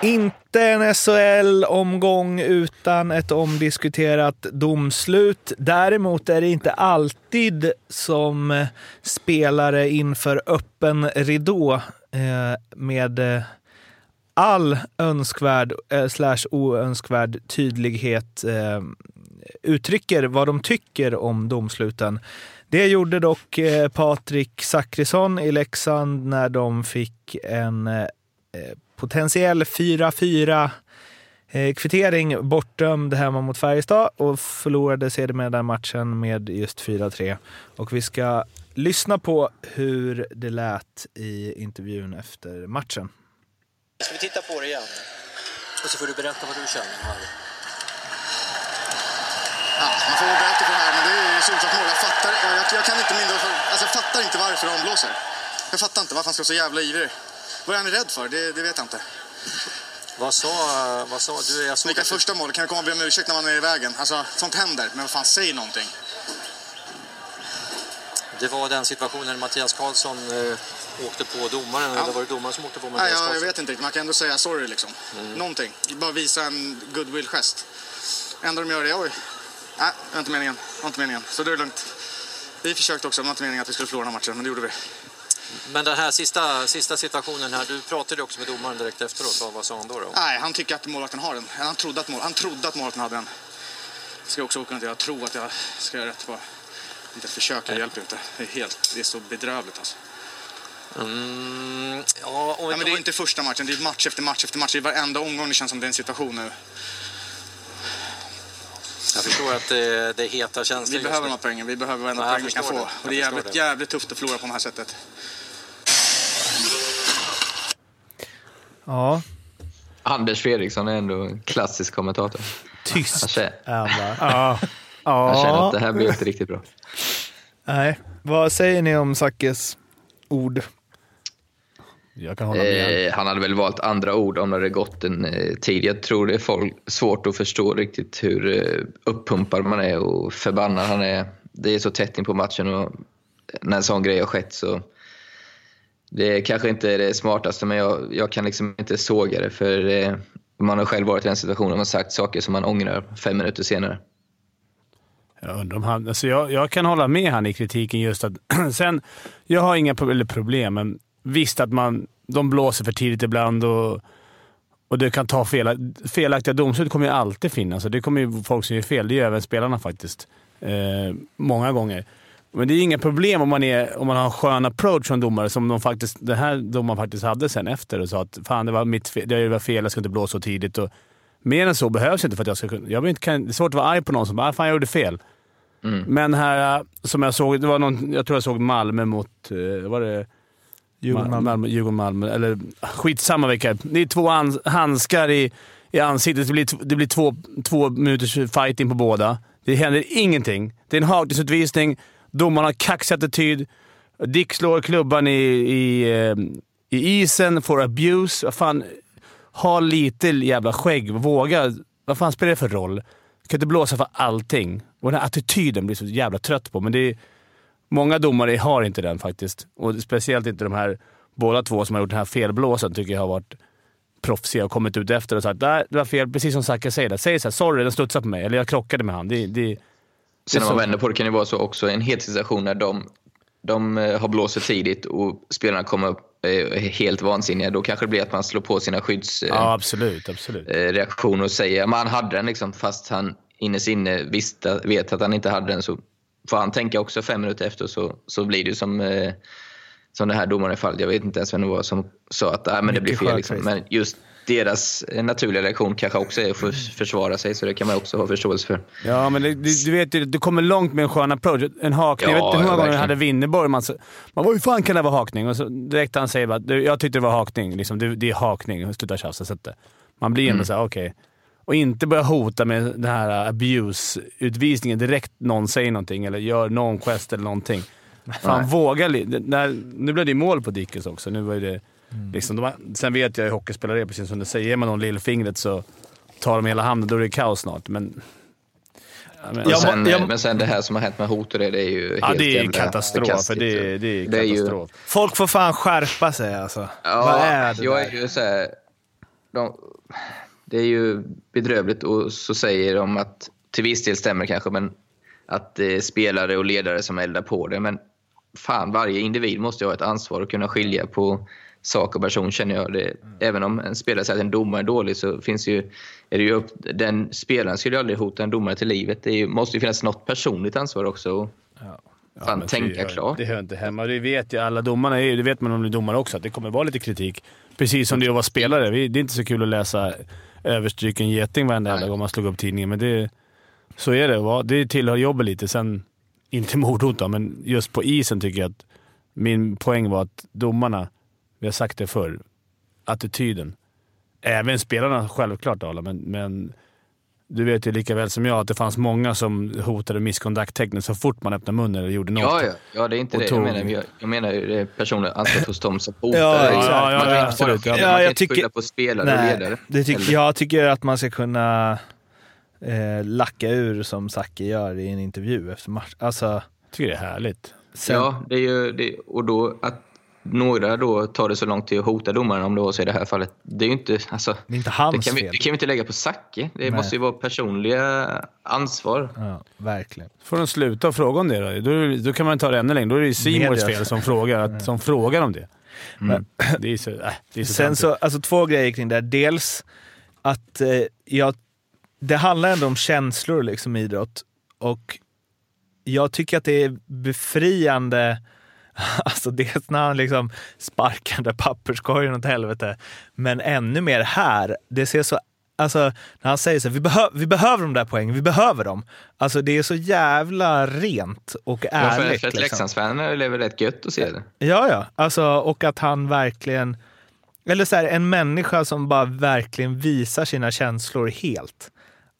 Inte en SHL-omgång utan ett omdiskuterat domslut. Däremot är det inte alltid som spelare inför öppen ridå eh, med eh, all önskvärd eh, slash oönskvärd tydlighet uttrycker vad de tycker om domsluten. Det gjorde dock Patrik Zackrisson i Leksand när de fick en potentiell 4-4 Eh, kvittering bortdömd hemma mot Färjestad och förlorade sedermera den matchen med just 4-3. Och vi ska lyssna på hur det lät i intervjun efter matchen. Ska vi titta på det igen? Och så får du berätta vad du känner här. Ja, man får berätta för det här, men det är solklart mål. Jag fattar, jag, jag kan inte mindre, alltså jag fattar inte varför de blåser. Jag fattar inte varför han ska vara så jävla ivrig. Vad är han rädd för? Det, det vet jag inte. Vad sa, vad sa du? Jag såg Vilka att första mål? Kan du komma och be om ursäkt när man är i vägen? Alltså, sånt händer. Men vad fan, säg någonting. Det var den situationen Mattias Karlsson eh, åkte på domaren, eller var det domaren som åkte på Nej, Mattias jag, jag Karlsson? vet inte riktigt. Man kan ändå säga sorry liksom. Någonting. Bara visa en goodwill-gest. Enda de gör är oj. Nej, det var inte meningen. Det var inte meningen. Så det är lugnt. Vi försökte också. Det var inte meningen att vi skulle förlora den här matchen, men det gjorde vi. Men den här sista, sista situationen här, du pratade också med domaren direkt efteråt. Vad, vad sa han då? då? Nej, han tycker att målvakten har den. Han trodde att, mål, han trodde att målvakten hade den. Ska jag också göra. Jag tror att jag ska göra rätt. Bara. Inte försöka, det hjälper inte. Det är, helt, det är så bedrövligt alltså. Mm, ja, och, Ja, men det är inte första matchen, det är match efter match efter match. Det är varenda omgång det känns som det är en situation nu. Jag förstår att det, det är heta känslor Vi behöver de här poängen. Vi behöver varenda Ja, poäng vi kan få. det. Jag Och det är jävligt, jävligt tufft att förlora på det här sättet. Ja, Anders Fredriksson är ändå en klassisk kommentator. tyst han bara. Ja. jag känner att det Ja, här blir inte riktigt bra. nej. Vad säger ni om Sackes ord? Jag kan hålla med. Eh, han hade väl valt andra ord om det hade gått en eh, tid. Jag tror det är folk, svårt att förstå riktigt hur eh, uppumpad man är och förbannad han är. Det är så tätt in på matchen och när en sån grej har skett så det är kanske inte är det smartaste men jag, jag kan liksom inte såga det för eh, man har själv varit i den situationen och sagt saker som man ångrar fem minuter senare. Jag undrar om han... Alltså jag, jag kan hålla med han i kritiken just att... sen, jag har inga problem, eller problem, men visst att man, de blåser för tidigt ibland och, och det kan ta fel, felaktiga domslut kommer ju alltid finnas. Och det kommer ju folk som gör fel. Det gör även spelarna faktiskt. Eh, många gånger. Men det är inga problem om man, är, om man har en skön approach som domare, som de faktiskt, den här domaren faktiskt hade sen efter och sa att fan, det var mitt fel, det var fel jag ska inte blåsa så tidigt. Och mer än så behövs inte för att jag ska kunna... Jag vill inte, kan, det är svårt att vara arg på någon som bara ah, “fan, jag gjorde fel”. Men här, äh, som jag såg, det var någon, jag tror jag såg Malmö mot... eh, Var det Djurgården, Ma- Malmö, Djurgården, Malmö. Eller skitsamma vilka. Det är två handskar i, i ansiktet. Det blir, det blir två, två minuters fighting på båda. Det händer ingenting. Det är en hakningsutvisning. Domaren har kaxig attityd. Dick slår klubban i, i, eh, i isen, får abuse. Vad fan, ha lite jävla skägg. Våga. Vad fan spelar det för roll? Du kan inte blåsa för allting. Och den här attityden blir jag så jävla trött på. Men det är, många domare har inte den faktiskt. Och speciellt inte de här båda två som har gjort den här felblåsen tycker jag har varit proffsiga och kommit ut efter och sagt att det var fel. Precis som Zacke säger. Där. Säg såhär, sorry den studsade på mig. Eller jag krockade med han. Det, det, Sen Det om är man vänder på det kan det vara så också en het situation när de, de eh, har blåst tidigt och spelarna kommer upp eh, helt vansinniga. Då kanske det blir att man slår på sina skyddsreaktioner ja, absolut. absolut. eh, och säger man hade den liksom, fast han innerst inne visste, vet att han inte hade den. Så får han tänka också fem minuter efter så, så blir det som, eh, som det här domaren i fallet. Jag vet inte ens vem det var som sa att ah, men det blir fel. Liksom. Men just deras eh, naturliga reaktion kanske också är att för, försvara sig, så det kan man också ha förståelse för. Ja, men det, du, du vet ju, du kommer långt med en skön approach. En hakning. Ja, jag vet inte hur många gånger jag hade Winnerborg. Man, så, man bara, hur fan kan det vara hakning? Och så direkt han säger bara, "Du, jag tyckte det var hakning. Liksom, det, det är hakning. Sluta tjafsa. sätt det. Man blir ändå Mm. såhär, okej. Och inte börja hota med den här abuse-utvisningen direkt någon säger någonting eller gör någon gest eller någonting. Fan, Nej. våga lite. Nu blev det ju mål på Dickens också. Nu var det, Mm. liksom, de, sen vet jag hur hockeyspelare är, precis som du säger. Ger man någon lillfingret så tar de hela handen. Då är det kaos snart. Men, ja, men, Jag sen, jag- Men sen det här som har hänt med hot och det, det är ju Ja, helt det är jävla katastrof. förkastligt. Det är, det är Det är ju- katastrof. Folk får fan skärpa sig alltså. Vad Ja, är det jag där? är ju så här, de, Det är ju bedrövligt och så säger de att, till viss del stämmer kanske, men att det är spelare och ledare som eldar på det. Men fan, varje individ måste ju ha ett ansvar att kunna skilja på sak och person känner jag. Det, även om en spelare säger att en domare är dålig så finns ju, är det ju upp, den spelaren skulle ju aldrig hota en domare till livet. Det är ju, måste ju finnas något personligt ansvar också. Och, fan, men tänka det, klart. Det hör inte hemma. Det vet ju alla domarna. är- Det vet man om du är domare också, att det kommer vara lite kritik. Precis som det är att vara spelare. Vi- Det är inte så kul att läsa överstryken geting varenda jävla gång man slår upp tidningen, men det, så är det. Det tillhör jobbet lite. Sen, inte mordhot då, men just på isen tycker jag att min poäng var att domarna, vi har sagt det förr, attityden. Även spelarna självklart, Arla, men, men du vet ju lika väl som jag att det fanns många som hotade misconduct-tecknet så fort man öppnade munnen eller gjorde något. Ja, ja, ja, det är inte det tog- jag menar. Jag, jag menar personliga ansvaret hos dem som hotar. Ja, exakt. Ja, ja, man kan ja, inte absolut. bara- Ja, Man kan jag inte tycker- skylla på spelare och ledare. det tyck, Eller- jag tycker att man ska kunna eh, lacka ur som Zacke gör i en intervju efter match. Alltså, Jag tycker det är härligt. sen, Ja, det är ju, det, och då att några då tar det så långt till att hota domaren, om det var så i det här fallet, det är ju inte... Alltså, det är inte det, hans kan vi, fel. det kan vi inte lägga på Zacke. Det Nej. måste ju vara personliga ansvar. Ja, verkligen. får de sluta fråga om det då. Då, då kan man ta det ännu längre. Då är det ju Simors Media. fel som frågar, att, som frågar om det. Det är så, äh, det är så Sen så, alltså två grejer kring det. här. Dels att eh, jag, det handlar ändå om känslor liksom idrott. Och jag tycker att det är befriande, alltså dels när han liksom sparkar den där papperskorgen åt helvete, men ännu mer här. Det ser så Alltså när han säger så vi, behö vi behöver de där poängen, vi behöver dem. Alltså det är så jävla rent och Ja, ärligt. för, för ett liksom. Leksandsfan är det väl rätt gött att se det. Ja, ja. Alltså, och att han verkligen... Eller så här, en människa som bara verkligen visar sina känslor helt.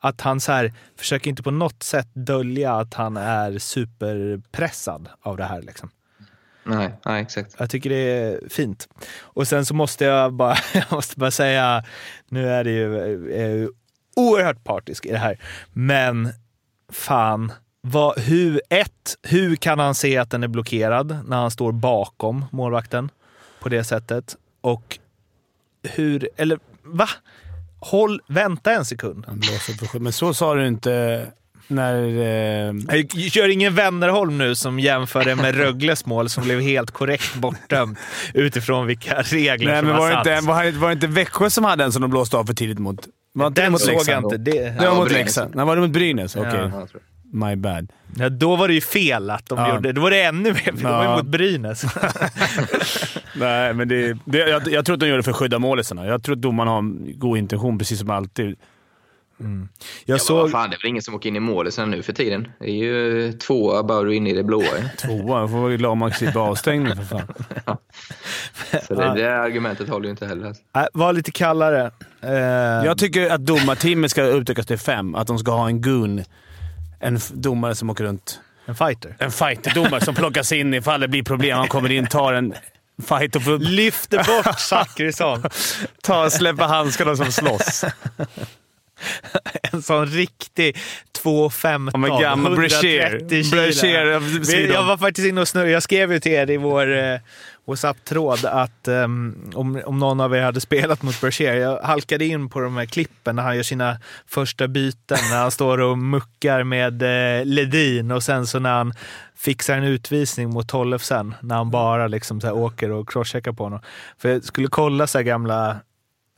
Att han så här, försöker inte på något sätt dölja att han är superpressad av det här. Liksom. Nej, nej, exakt. Jag tycker det är fint. Och sen så måste jag bara, jag måste bara säga, nu är det ju, är oerhört partisk i det här, men fan, vad, hur, ett, hur kan han se att den är blockerad när han står bakom målvakten på det sättet? Och hur, eller va? Håll, vänta en sekund. Men så sa du inte när... Eh, gör ingen Wennerholm nu som jämför det med Rögles mål som blev helt korrekt bortdömt utifrån vilka regler nej, som men var satts. inte, var, var det inte Växjö som hade en som de blåste av för tidigt mot? Var Den mot såg jag inte. Det, Det var Ja, mot. Leksand. Nej, var det mot Brynäs? Okej. Ja. Ja. My bad. ja, då var det ju fel att de Ja. gjorde Då var det ännu mer, för det var ju Ja. mot Brynäs. Nej, men det, det, jag, jag tror att de gör det för att skydda målisarna. Jag tror att domarna har en god intention, precis som alltid. Jag Ja, men såg... fan, det är väl ingen som åker in i målet sen nu för tiden. Det är ju tvåa bara inne i det blåa. Tvåa. Jag får vara glad om man slipper avstängning för fan. Så det, det argumentet håller ju inte heller. Äh, var lite kallare. Eh, Jag tycker att domarteamet ska utökas till fem. Att de ska ha en gun. En domare som åker runt. en fighter. En fighterdomare som plockas in ifall det blir problem. Han kommer in, tar en fight och får Lyfter bort Zachrisson. ta, släppa handskarna som slåss. En sån riktig 2,15. Om en gammal 130 Brashear. Jag var faktiskt inne och snurrade. Jag skrev ju till er i vår eh, WhatsApp-tråd att ehm, om, om någon av er hade spelat mot Brashear. Jag halkade in på de här klippen när han gör sina första byten. när han står och muckar med eh, Ledin och sen så när han fixar en utvisning mot Tollefsen. När han bara liksom så åker och crosscheckar på honom. För jag skulle kolla så gamla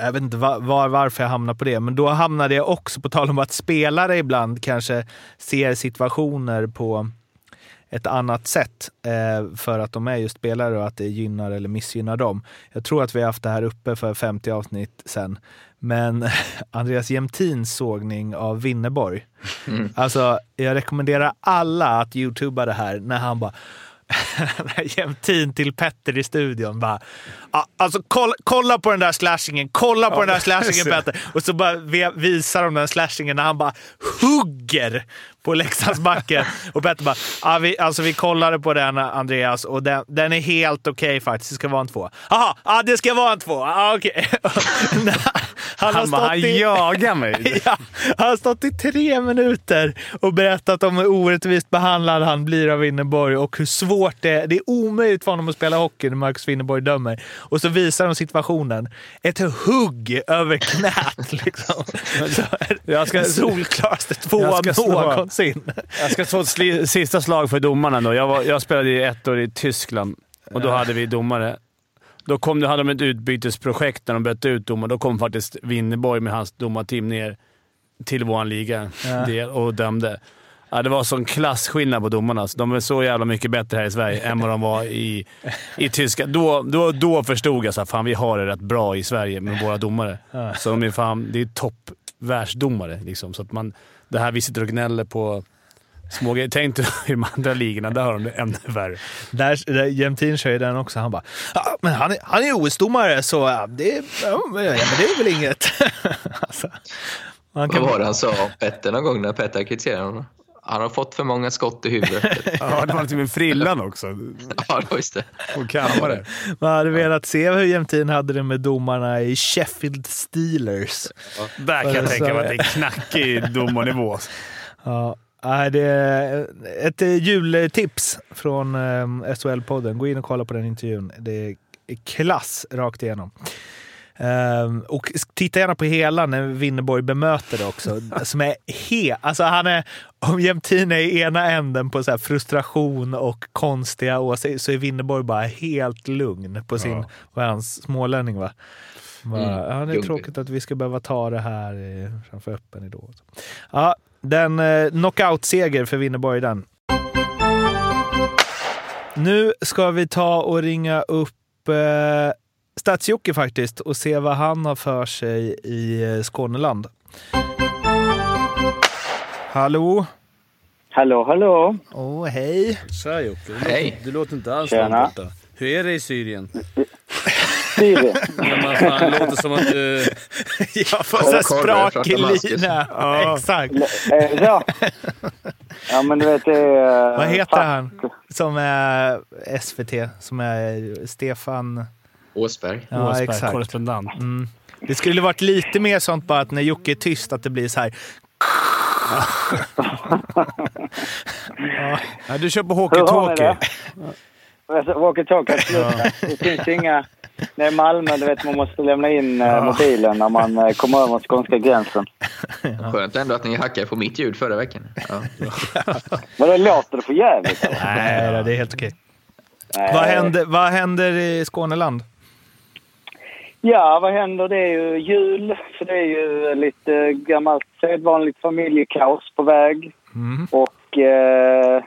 jag vet inte var, var, varför jag hamnade på det, men då hamnade jag också, på tal om att spelare ibland kanske ser situationer på ett annat sätt eh, för att de är just spelare och att det gynnar eller missgynnar dem. Jag tror att vi har haft det här uppe för 50 avsnitt sen, men Andreas Jämtins sågning av Winneborg. Alltså, jag rekommenderar alla att youtuba det här när han bara Jämtin till Petter i studion. Bara, "Ja, alltså, kolla, kolla på den där slashingen, kolla på den där slashingen Petter. Och så bara vi- visar de den slashingen när han bara hugger på Leksandsbacken. Och Petter bara, ja, vi, alltså, vi kollade på den Andreas och den, den är helt okej faktiskt. Det ska vara en två. Jaha, ja, det ska vara en två. Ja, okej. han har Han bara, han i... jagar mig. Ja, han har stått i tre minuter och berättat om hur orättvist behandlad han blir av Winneborg och hur svårt det är. Det är omöjligt för honom att spela hockey när Marcus Winneborg dömer. Och så visar de situationen. Ett hugg över knät. Liksom. Så, Jag ska- solklaraste tvåan någonsin. Jag ska slå ett sista slag för domarna då. Jag, var, jag spelade i ett år i Tyskland och då hade vi domare. Då kom, hade de ett utbytesprojekt när de bytte ut domare. Då kom faktiskt Winneborg med hans domarteam ner till vår liga Ja. och dömde. Ja, det var sån klasskillnad på domarna. De är så jävla mycket bättre här i Sverige än vad de var i, i Tyskland. Då, då, då förstod jag att vi har det rätt bra i Sverige med våra domare. Så de är fan, det är topp världsdomare. Liksom. Så att man, det här vi sitter och gnäller på små grejer. Tänk dig i de andra ligorna. Där har de det ännu värre. Där, där, Jämtin kör ju den också. Han bara ja, men han är, han är OS-domare så det, är- ja, men det är väl inget. alltså, man Vad kan, var det han sa om Petter någon gång när Petter kritiserade honom? Han har fått för många skott i huvudet. Ja, det var lite med frillan också. ja, just det. Och kammare. man hade velat se hur Jämtin hade det med domarna i Sheffield Steelers. Där kan jag tänka mig att det är knackig domarnivå. Ja, nej, det är ett eh, jultips från eh, SHL-podden. Gå in och kolla på den intervjun. Det är klass rakt igenom. Ehm, och titta gärna på hela när Winnerborg bemöter det också. Som är he alltså han är, om Jämtin är i ena änden på så frustration och konstiga åsikter så är Winnerborg bara helt lugn på sin, vad är han, smålänning va? Bara, Mm, ja, det är tråkigt att vi ska behöva ta det här i, framför öppen ridå. Ja, den eh, knockout-seger för Winnerborg i den. Nu ska vi ta och ringa upp eh, Stats-Jocke faktiskt och se vad han har för sig i eh, Skåneland. Hallå? Hallå, hallå. Åh, hej. Tja Jocke. Du, Hej. låter- du låter inte alls långt borta. Hur är det i Syrien? Syrien. Men fan, det låter som att du... Jag får Och så här korvar från sprak i Damaskus. lina. Ja. Exakt. Så? Ja, men du vet det är... Vad heter Fast- han som är SVT? Som är Stefan... Åsberg. Ja, Åsberg, exakt. korrespondent. Mm. Det skulle varit lite mer sånt bara att när Jocke är tyst att det blir så här. Ja, du kör på walkie-talkie. det? Alltså, Walkie-talkie, absolut. Det finns inga... Det är Malmö, du vet man måste lämna in eh, mobilen när man eh, kommer över skånska gränsen. Skönt ändå att ni hackade på mitt ljud förra veckan. Ja. Men det låter det för jävligt eller? Nej, det är helt okej. Nej. Vad händer, vad händer i Skåneland? Ja, vad händer? Det är ju jul, så det är ju lite gammalt sedvanligt familjekaos på väg. Mm. Och eh,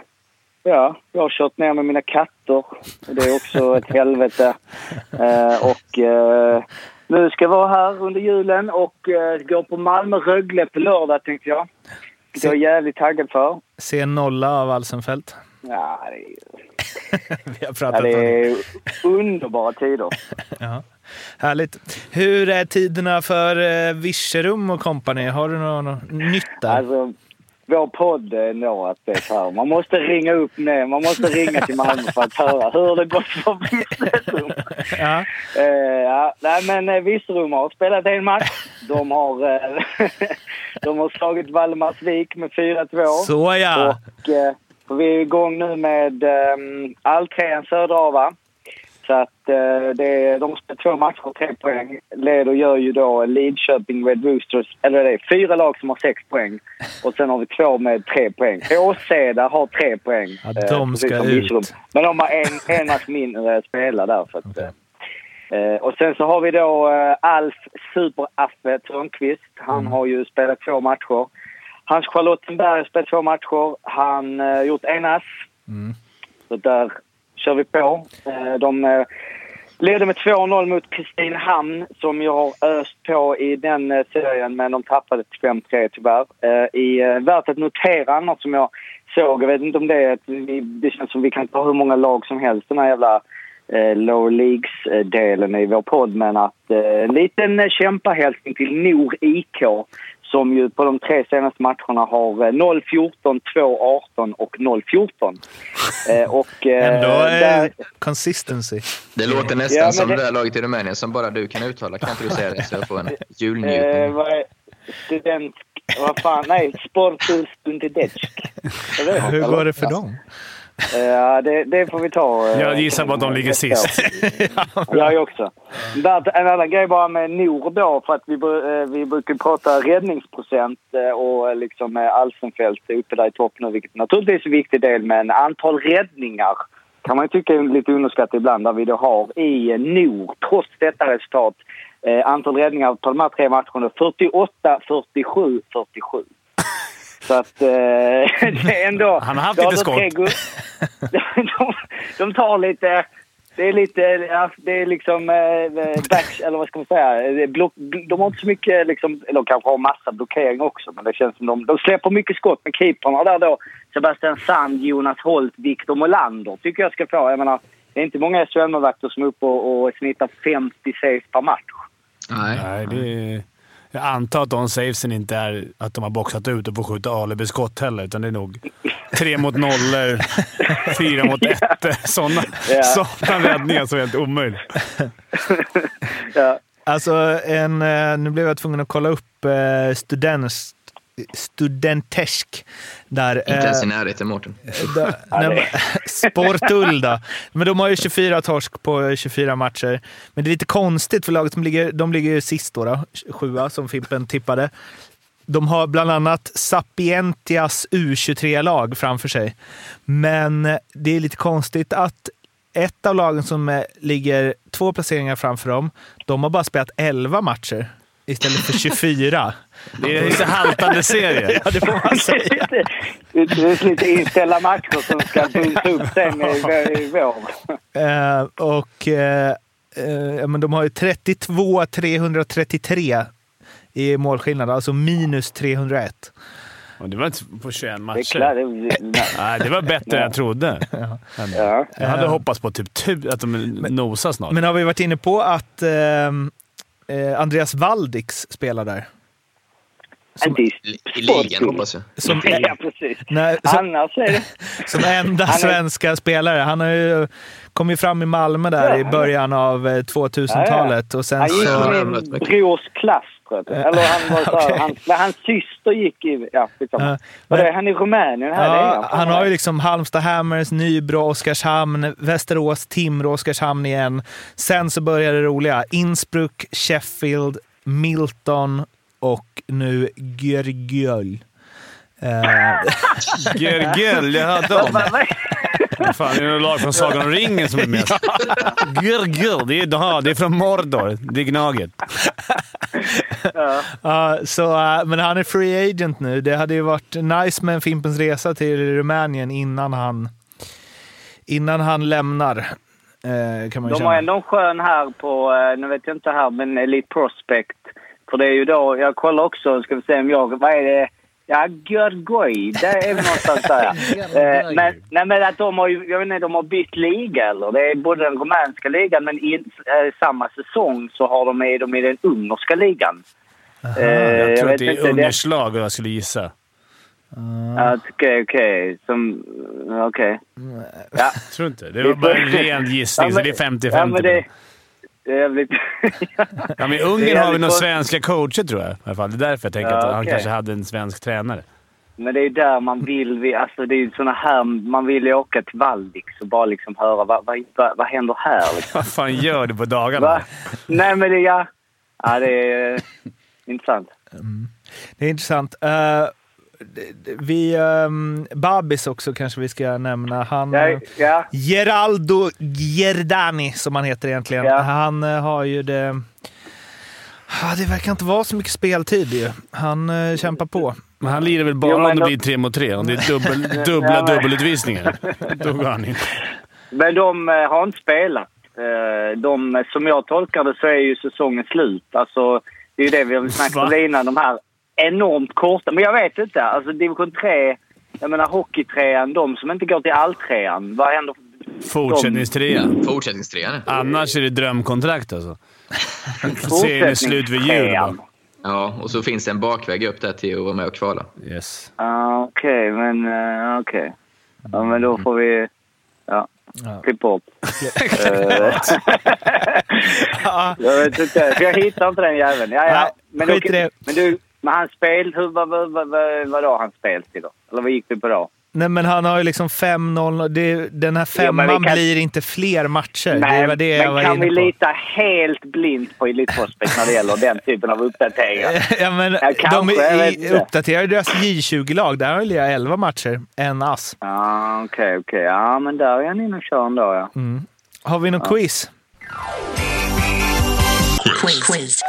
ja, jag har kört ner med mina katter. Det är också ett helvete. Eh, och eh, nu ska jag vara här under julen och eh, gå på Malmö-Rögle på lördag tänkte jag. Det är jag jävligt taggad för. Se en nolla av Alsenfelt. Ja, det är, Vi har ja, pratat det om det. är underbara tider. Ja. Härligt. Hur är tiderna för eh, Virserum och kompani? Har du något, nytt där? Alltså, vår podd nog att det här. Man måste ringa upp ner. Man måste ringa till Malmö för att höra hur det gått för Virserum. Ja. Eh, ja, nej, men eh, Virserum har spelat en match. De har, eh, de har slagit Valdemarsvik med 4-2. Så ja! Och eh, vi är igång nu med eh, alltrean Söderava. Så att eh, det, de spelar två matcher, tre poäng. Leder gör ju då Lidköping Red Roosters, eller det är fyra lag som har sex poäng. Och sen har vi två med tre poäng. Åseda har tre poäng. Ja, eh, de ska som ut. Men de har en, en match mindre att spela där. Så att, eh, eh, och sen så har vi då eh, Alf Super-Affe Törnqvist. Han Mm. har ju spelat två matcher. Hans Charlottenberg har spelat två matcher. Han har eh, gjort en ass. Mm. Så där kör vi på. Eh, de eh, leder med 2-0 mot Kristinehamn som ju har öst på i den eh, serien men de tappade 5-3 tyvärr. I, värt att notera något som jag såg, jag vet inte om det är att vi, det känns som vi kan ta hur många lag som helst den här jävla eh, leagues-delen i vår podd men att eh, en liten eh, kämpahälsning till Nor IK som ju på de tre senaste matcherna har eh, 0-14, 2-18 och 0-14. Eh, och, eh, Ändå där, eh, consistency. Det låter nästan Ja, som det- det där laget i Rumänien som bara du kan uttala. Kan inte du säga det så jag får en eh, julnjutning? vad är, student... Vad fan? Nej, Sportul Stuntedetsk. Hur går det för dem? Ja, det, det får vi ta. eh, Jag gissar på att de ligger sist. Jag också. En annan grej bara med Nor då, för att vi, eh, vi brukar prata räddningsprocent eh, och liksom Alsenfelt uppe där i topp nu, vilket naturligtvis är en viktig del, men antal räddningar kan man ju tycka är lite underskattat ibland, där vi då har i Nor, trots detta resultat, antal räddningar på de här tre matcherna 48, 47, 47. Så att eh, det är ändå... Han har haft lite skott. de, de tar lite... Det är lite, ja, det är liksom eh, back, eller vad ska man säga, block, de har inte så mycket liksom, eller de kanske har massa blockering också, men det känns som de, de släpper mycket skott med keeprarna där då. Sebastian Sand, Jonas Holt, Victor Molander tycker jag ska få. Jag menar, det är inte många SHL-målvakter som är uppe och, och snittar 50 saves per match. Nej. Nej, det är, jag antar att de savesen inte är att de har boxat ut och får skjuta alibi-skott heller, utan det är nog tre mot nollor, fyra mot ettor. Sådana Ja. såna räddningar som är helt omöjligt. Ja. Alltså, en, eh, nu blev jag tvungen att kolla upp eh, students, Studentesk. Där, Inte ens i eh, närheten, Mårten. men- Sportull då. Men de har ju 24 torsk på 24 matcher. Men det är lite konstigt för laget som ligger, de ligger ju sist då, då sjua som Fimpen tippade. De har bland annat Sapientias U23-lag framför sig. Men det är lite konstigt att ett av lagen som eh, ligger två placeringar framför dem, de har bara spelat 11 matcher istället för 24. Det är en så haltande serie. Ja, det får man säga. Det är lite inställda matcher som ska bryta upp sen i, vår. Eh, och ja, men de har ju 32 333 i målskillnad, alltså minus 301. Och det var inte på 21 Det är matcher. det är, Nej, det var bättre än jag trodde. ja. Jag hade hoppats på typ att de nosar snart. Men har vi varit inne på att eh, Andreas Valdix spelar där? Inte i, ligan, hoppas jag. Som, Ja, precis. nej, som, Annars är det... som enda är- svenska spelare. Han har ju kommit fram i Malmö där i början av eh, 2000-talet. Och sen Han gick så... i min brors klass, jag. Eller han var så Okej. han, hans syster gick i... Ja, skitsamma. Ja, är han i Rumänien? Här, det är Ja, han har ju liksom Halmstad Hammers, Nybro, Oskarshamn, Västerås, Timrå, Oskarshamn igen. Sen så börjar det roliga. Innsbruck, Sheffield, Milton och nu Görgöl. Eh, Gergel, jag vad- Vad fan, är det något lag från Sagan om ringen som är med? Gergel, det är, det är från Mordor. Det är Gnaget. ja, så, eh, men han är free agent nu. Det hade ju varit nice med en Fimpens Resa till Rumänien innan han, innan han lämnar. Kan man ju De känna. har ändå en skön här på, eh, nu vet jag inte här, men Elite Prospect. För det är ju då, jag kollar också, ska vi se om jag, vad är det? Ja, Görgoj, det är väl någonstans där. eh, men, nej, men att de har ju, jag vet inte, de har bytt liga eller? Det är både den rumänska ligan men i eh, samma säsong så har de med dem i den ungerska ligan. Eh, Jag tror vet att det är inte, Ungers lag, jag skulle gissa. Ja, Okej, okej. Som... Okej. Ja. Tror inte. Det var bara en ren gissning, så det är 50-50. Ja, jävligt... Ja, men i Ungern har vi några svenska coacher tror jag. I alla fall. Det är därför jag tänker Ja, att han kanske hade en svensk tränare. Men det är där man vill... vi- Alltså det är såna här... Man vill ju åka till Valdix och bara liksom höra vad, vad, vad, vad händer här liksom. Vad fan gör du på dagarna? Va? Nej men det... Ja, ja det är eh, intressant. Det är intressant. Det- vi, um, Babis också kanske vi ska nämna. Han, Ja, ja. Geraldo Giordani, som han heter egentligen. Ja. Han eh, har ju det... Det verkar inte vara så mycket speltid ju. Han uh, kämpar på. Men han lirar väl bara Jo, om det då- blir tre mot tre. Om det är dubbel, dubbla dubbelutvisningar. Då går han in. Men de eh, har inte spelat. Eh, de, som jag tolkar det så är ju säsongen slut. Alltså, det är ju det vi har snackat om innan. De här enormt korta... Men jag vet inte. Alltså division 3, jag menar hockeytrean, de som inte går till alltrean. Vad händer? Fortsättningstrea. Fortsättningstrean. Annars är det drömkontrakt alltså. Serien är slut vid jul bara. Ja, och så finns det en bakväg upp där till att vara med och kvala. Yes. Ah, Okej, men uh, okej. Ja, men då får vi... Ja, klipp bort. Jag vet inte. för Jag hittar inte den jäveln. Ja, ja. Men, skit i det. men du, men hans spel, hur, vad, vad, vad, vad, vad då hans spelstil då? Eller vad gick vi på då? Nej, men han har ju liksom 5-0. Det- Den här Jo, vi femman kan- blir inte fler matcher. Nej, det var det jag men var kan inne vi på. lita helt blint på Elite Prospect när det gäller den typen av uppdateringar? Ja, men Ja, kanske, de jag uppdaterar deras J20-lag. Där har lirat 11 matcher. En ass. Ja, okej, okej. Ja, men där är han inne och kör ändå, ja. Mm. Har vi något quiz? Quiz.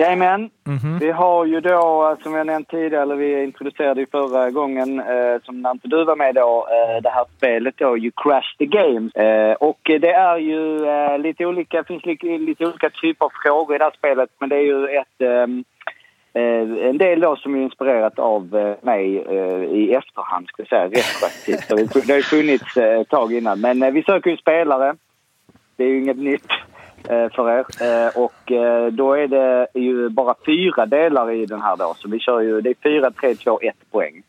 Jajamän. Mhm. Vi har ju då, eh, som jag nämnt tidigare, eller vi introducerade ju förra gången, eh, som när inte du var med då, eh, det här spelet då, You Crash the Game. Eh, och det är ju eh, lite olika, finns lite, lite olika typer av frågor i det här spelet, men det är ju ett ehm, Eh, en del då som är inspirerat av eh, mig eh, i efterhand, ska jag säga, retroaktivt. Det, har ju funnits eh, ett tag innan. Men vi söker ju spelare. Det är ju inget nytt för er. Eh, och eh, då är det ju bara fyra delar i den här då. Så vi kör ju, det är fyra, tre, två, ett poäng.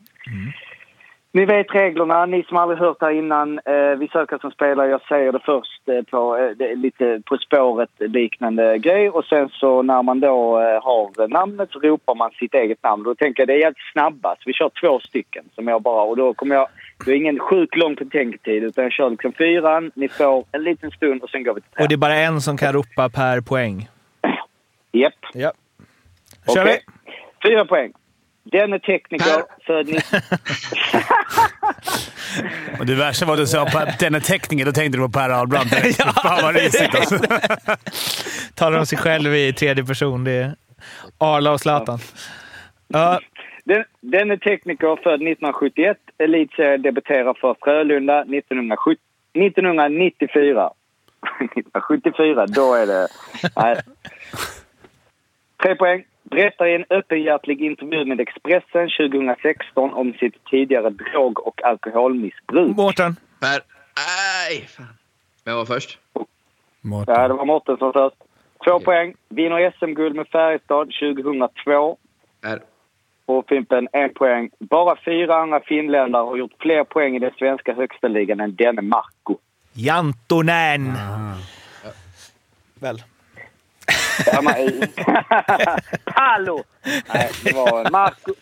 Ni vet reglerna, ni som aldrig hört här innan. Eh, vi söker som spelare, jag säger det först eh, på eh, lite På spåret liknande grej. Och sen så när man då eh, har namnet så ropar man sitt eget namn. Då tänker jag det är jävligt snabbast. Vi kör två stycken som jag bara... Och då kommer jag... Det är ingen sjukt lång betänketid utan jag kör liksom fyran, ni får en liten stund och sen går vi till Och det är bara en som kan ropa per poäng. Japp. Ja. Kör Okej. Fyra poäng. Den är tekniker, född 19... Och det värsta var att du sa att den är tekniker, då tänkte du på Per Ahlbrand direkt. Fan vad risigt alltså. Talar om sig själv i tredje person. Det är Arla och Zlatan. Ja, Den, den är tekniker, född 1971. Elitseriedebuterar för Frölunda 1970, 1994. 1974, då är det... Nej. Tre poäng. Berättar i en öppenhjärtlig intervju med Expressen 2016 om sitt tidigare drog och alkoholmissbruk. Mårten. Per... Nej! Fan. Vem var först? Ja, det var Mårten som först. Två poäng. Vinner SM-guld med Färjestad 2002. Per. Och Fimpen, en poäng. Bara fyra andra finländare har gjort fler poäng i den svenska högsta ligan än denne Marco. Jantonen! Väl? Ja, men- Palo! Nej, det var Marco.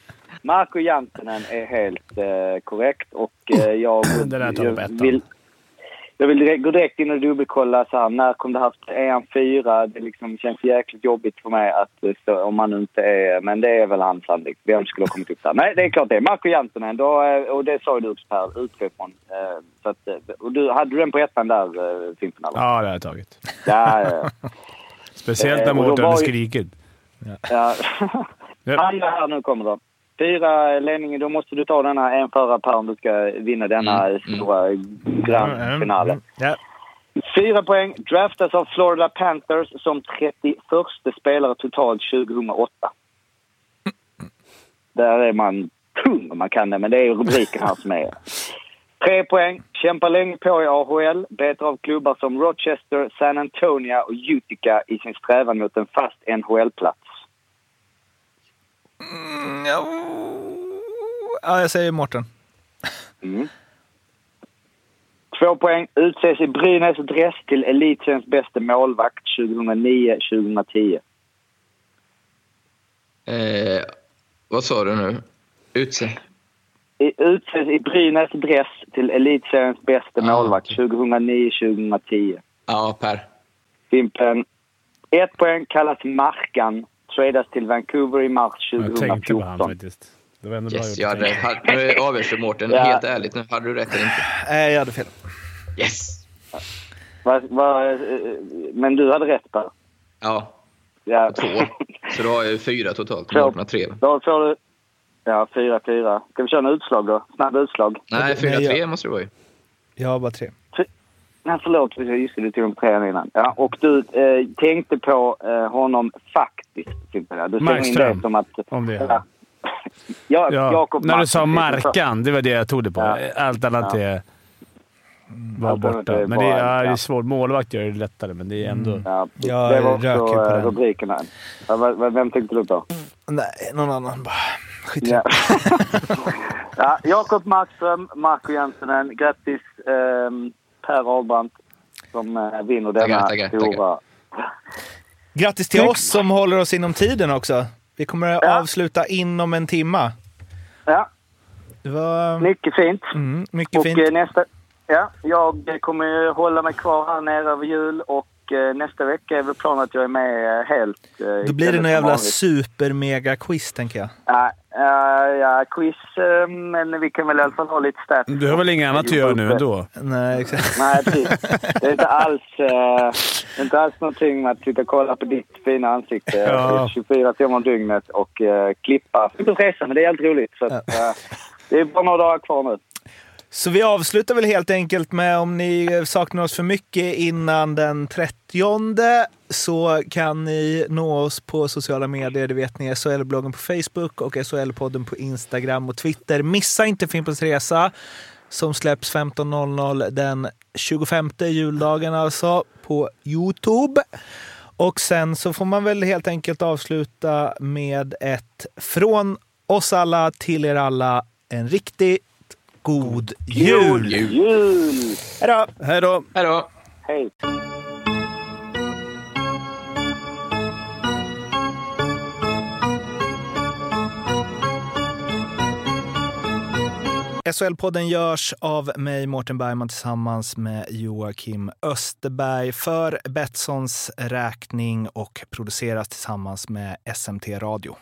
Marco Jantonen är helt eh, korrekt och eh, jag, Den där tar jag vill... Jag vill direkt, gå direkt in och dubbelkolla så här, när kom det här? Är han fyra? Det liksom känns jäkligt jobbigt för mig att står, om han inte är... Men det är väl han sannolikt. Vem skulle ha kommit upp där? Nej, det är klart det Marco Jantonen. Då, eh, och det sa ju du också Per, utifrån. Eh, så att, eh, och du, hade du den på ettan där, Fimpen? Ja, det har jag tagit. Ja, ja, ja. Speciellt när Mårten hade skrikit. Ja. Alla här nu kommer då. Fyra ledningen, då måste du ta denna en förra per om du ska vinna denna stora grand finale. Ja. Fyra poäng. Draftas av Florida Panthers som 31 spelare totalt 2008. Där är man tung om man kan det, men det är rubriken här som är. Tre poäng. Kämpar länge på i AHL. Betar av klubbar som Rochester, San Antonio och Utica i sin strävan mot en fast NHL-plats. Ja. ja, jag säger Mårten. Mm. Två poäng. Utses i Brynäs dress till elitsvensk bästa målvakt 2009-2010. Eh, vad sa du nu? Utse? I- Utses i Brynäs dress till elitsvensk bästa Ah, målvakt 2009-2010. Ja, Per. Fimpen. Ett poäng. Kallas Markan. Tradas till Vancouver i mars Jag tänkte på han 2014. faktiskt. Det var ändå bra Yes, gjort. jag hade, hade, nu avgörs det Mårten. Ja. Helt ärligt nu, hade du rätt eller inte? Nej, jag hade fel. Yes! Va, va, eh, men du hade rätt Per. Ja, Ja. två. Så då har jag ju fyra totalt. Två. Mårten har tre. Då får du... Ja, fyra, fyra. Ska vi köra en utslag då? Snabb utslag. Nej, fyra, Nej, jag- tre måste det vara ju. Jag har bara tre. Nej, förlåt. Just det, du tog en trean innan. Ja, och du eh, tänkte på eh, honom faktiskt. Ja. Du Markström. det som att... Om det. Ja. Ja, Ja, Jakob när du sa. Markan, det var det jag tog det på. Ja. Allt annat Ja. är var Allt borta. är Men det är, ja, det ja. är svårt. Målvakt gör det lättare, men det är ändå... Ja, Jag det var också på eh, den. rubriken här. Ja, vem tänkte du på? Nej, någon annan bara. Skit Ja. det. ja, Jakob Markström, Marco Janssenen. Grattis ehm, Per Ahlbrandt som eh, vinner denna Tackar, tackar, stora... Grattis till oss som håller oss inom tiden också. Vi kommer att Ja. avsluta inom en timma. Ja, Det var mycket fint. mm, mycket och fint. eh, nästa... Ja, jag kommer hålla mig kvar här nere över jul och nästa vecka är väl planen att jag är med eh, helt. eh, Då blir det någon jävla super-mega-quiz, tänker jag. Ja, ja, ja, quiz, eh, men vi kan väl i alla fall ha lite stats. Du har väl inget annat att göra nu ändå? Nej, exakt. Nej, precis. Det är inte alls... eh, Inte alls någonting med att sitta och kolla på ditt fina ansikte Ja. 24 timmar om dygnet och uh, klippa. Inte resa, men det är helt roligt. Så att, eh, det är bara några dagar kvar nu. Så vi avslutar väl helt enkelt med om ni saknar oss för mycket innan den 30 så kan ni nå oss på sociala medier. Det vet ni, SHL-bloggen på Facebook och SHL-podden på Instagram och Twitter. Missa inte Fimpens Resa som släpps 15.00 den 25 juldagen alltså på Youtube. Och sen så får man väl helt enkelt avsluta med ett från oss alla till er alla en riktig god jul! Jul! Hej då! Hej då! Hej då! Hej! SHL-podden görs av mig, Mårten Bergman, tillsammans med Joakim Österberg för Betssons räkning och produceras tillsammans med SMT Radio.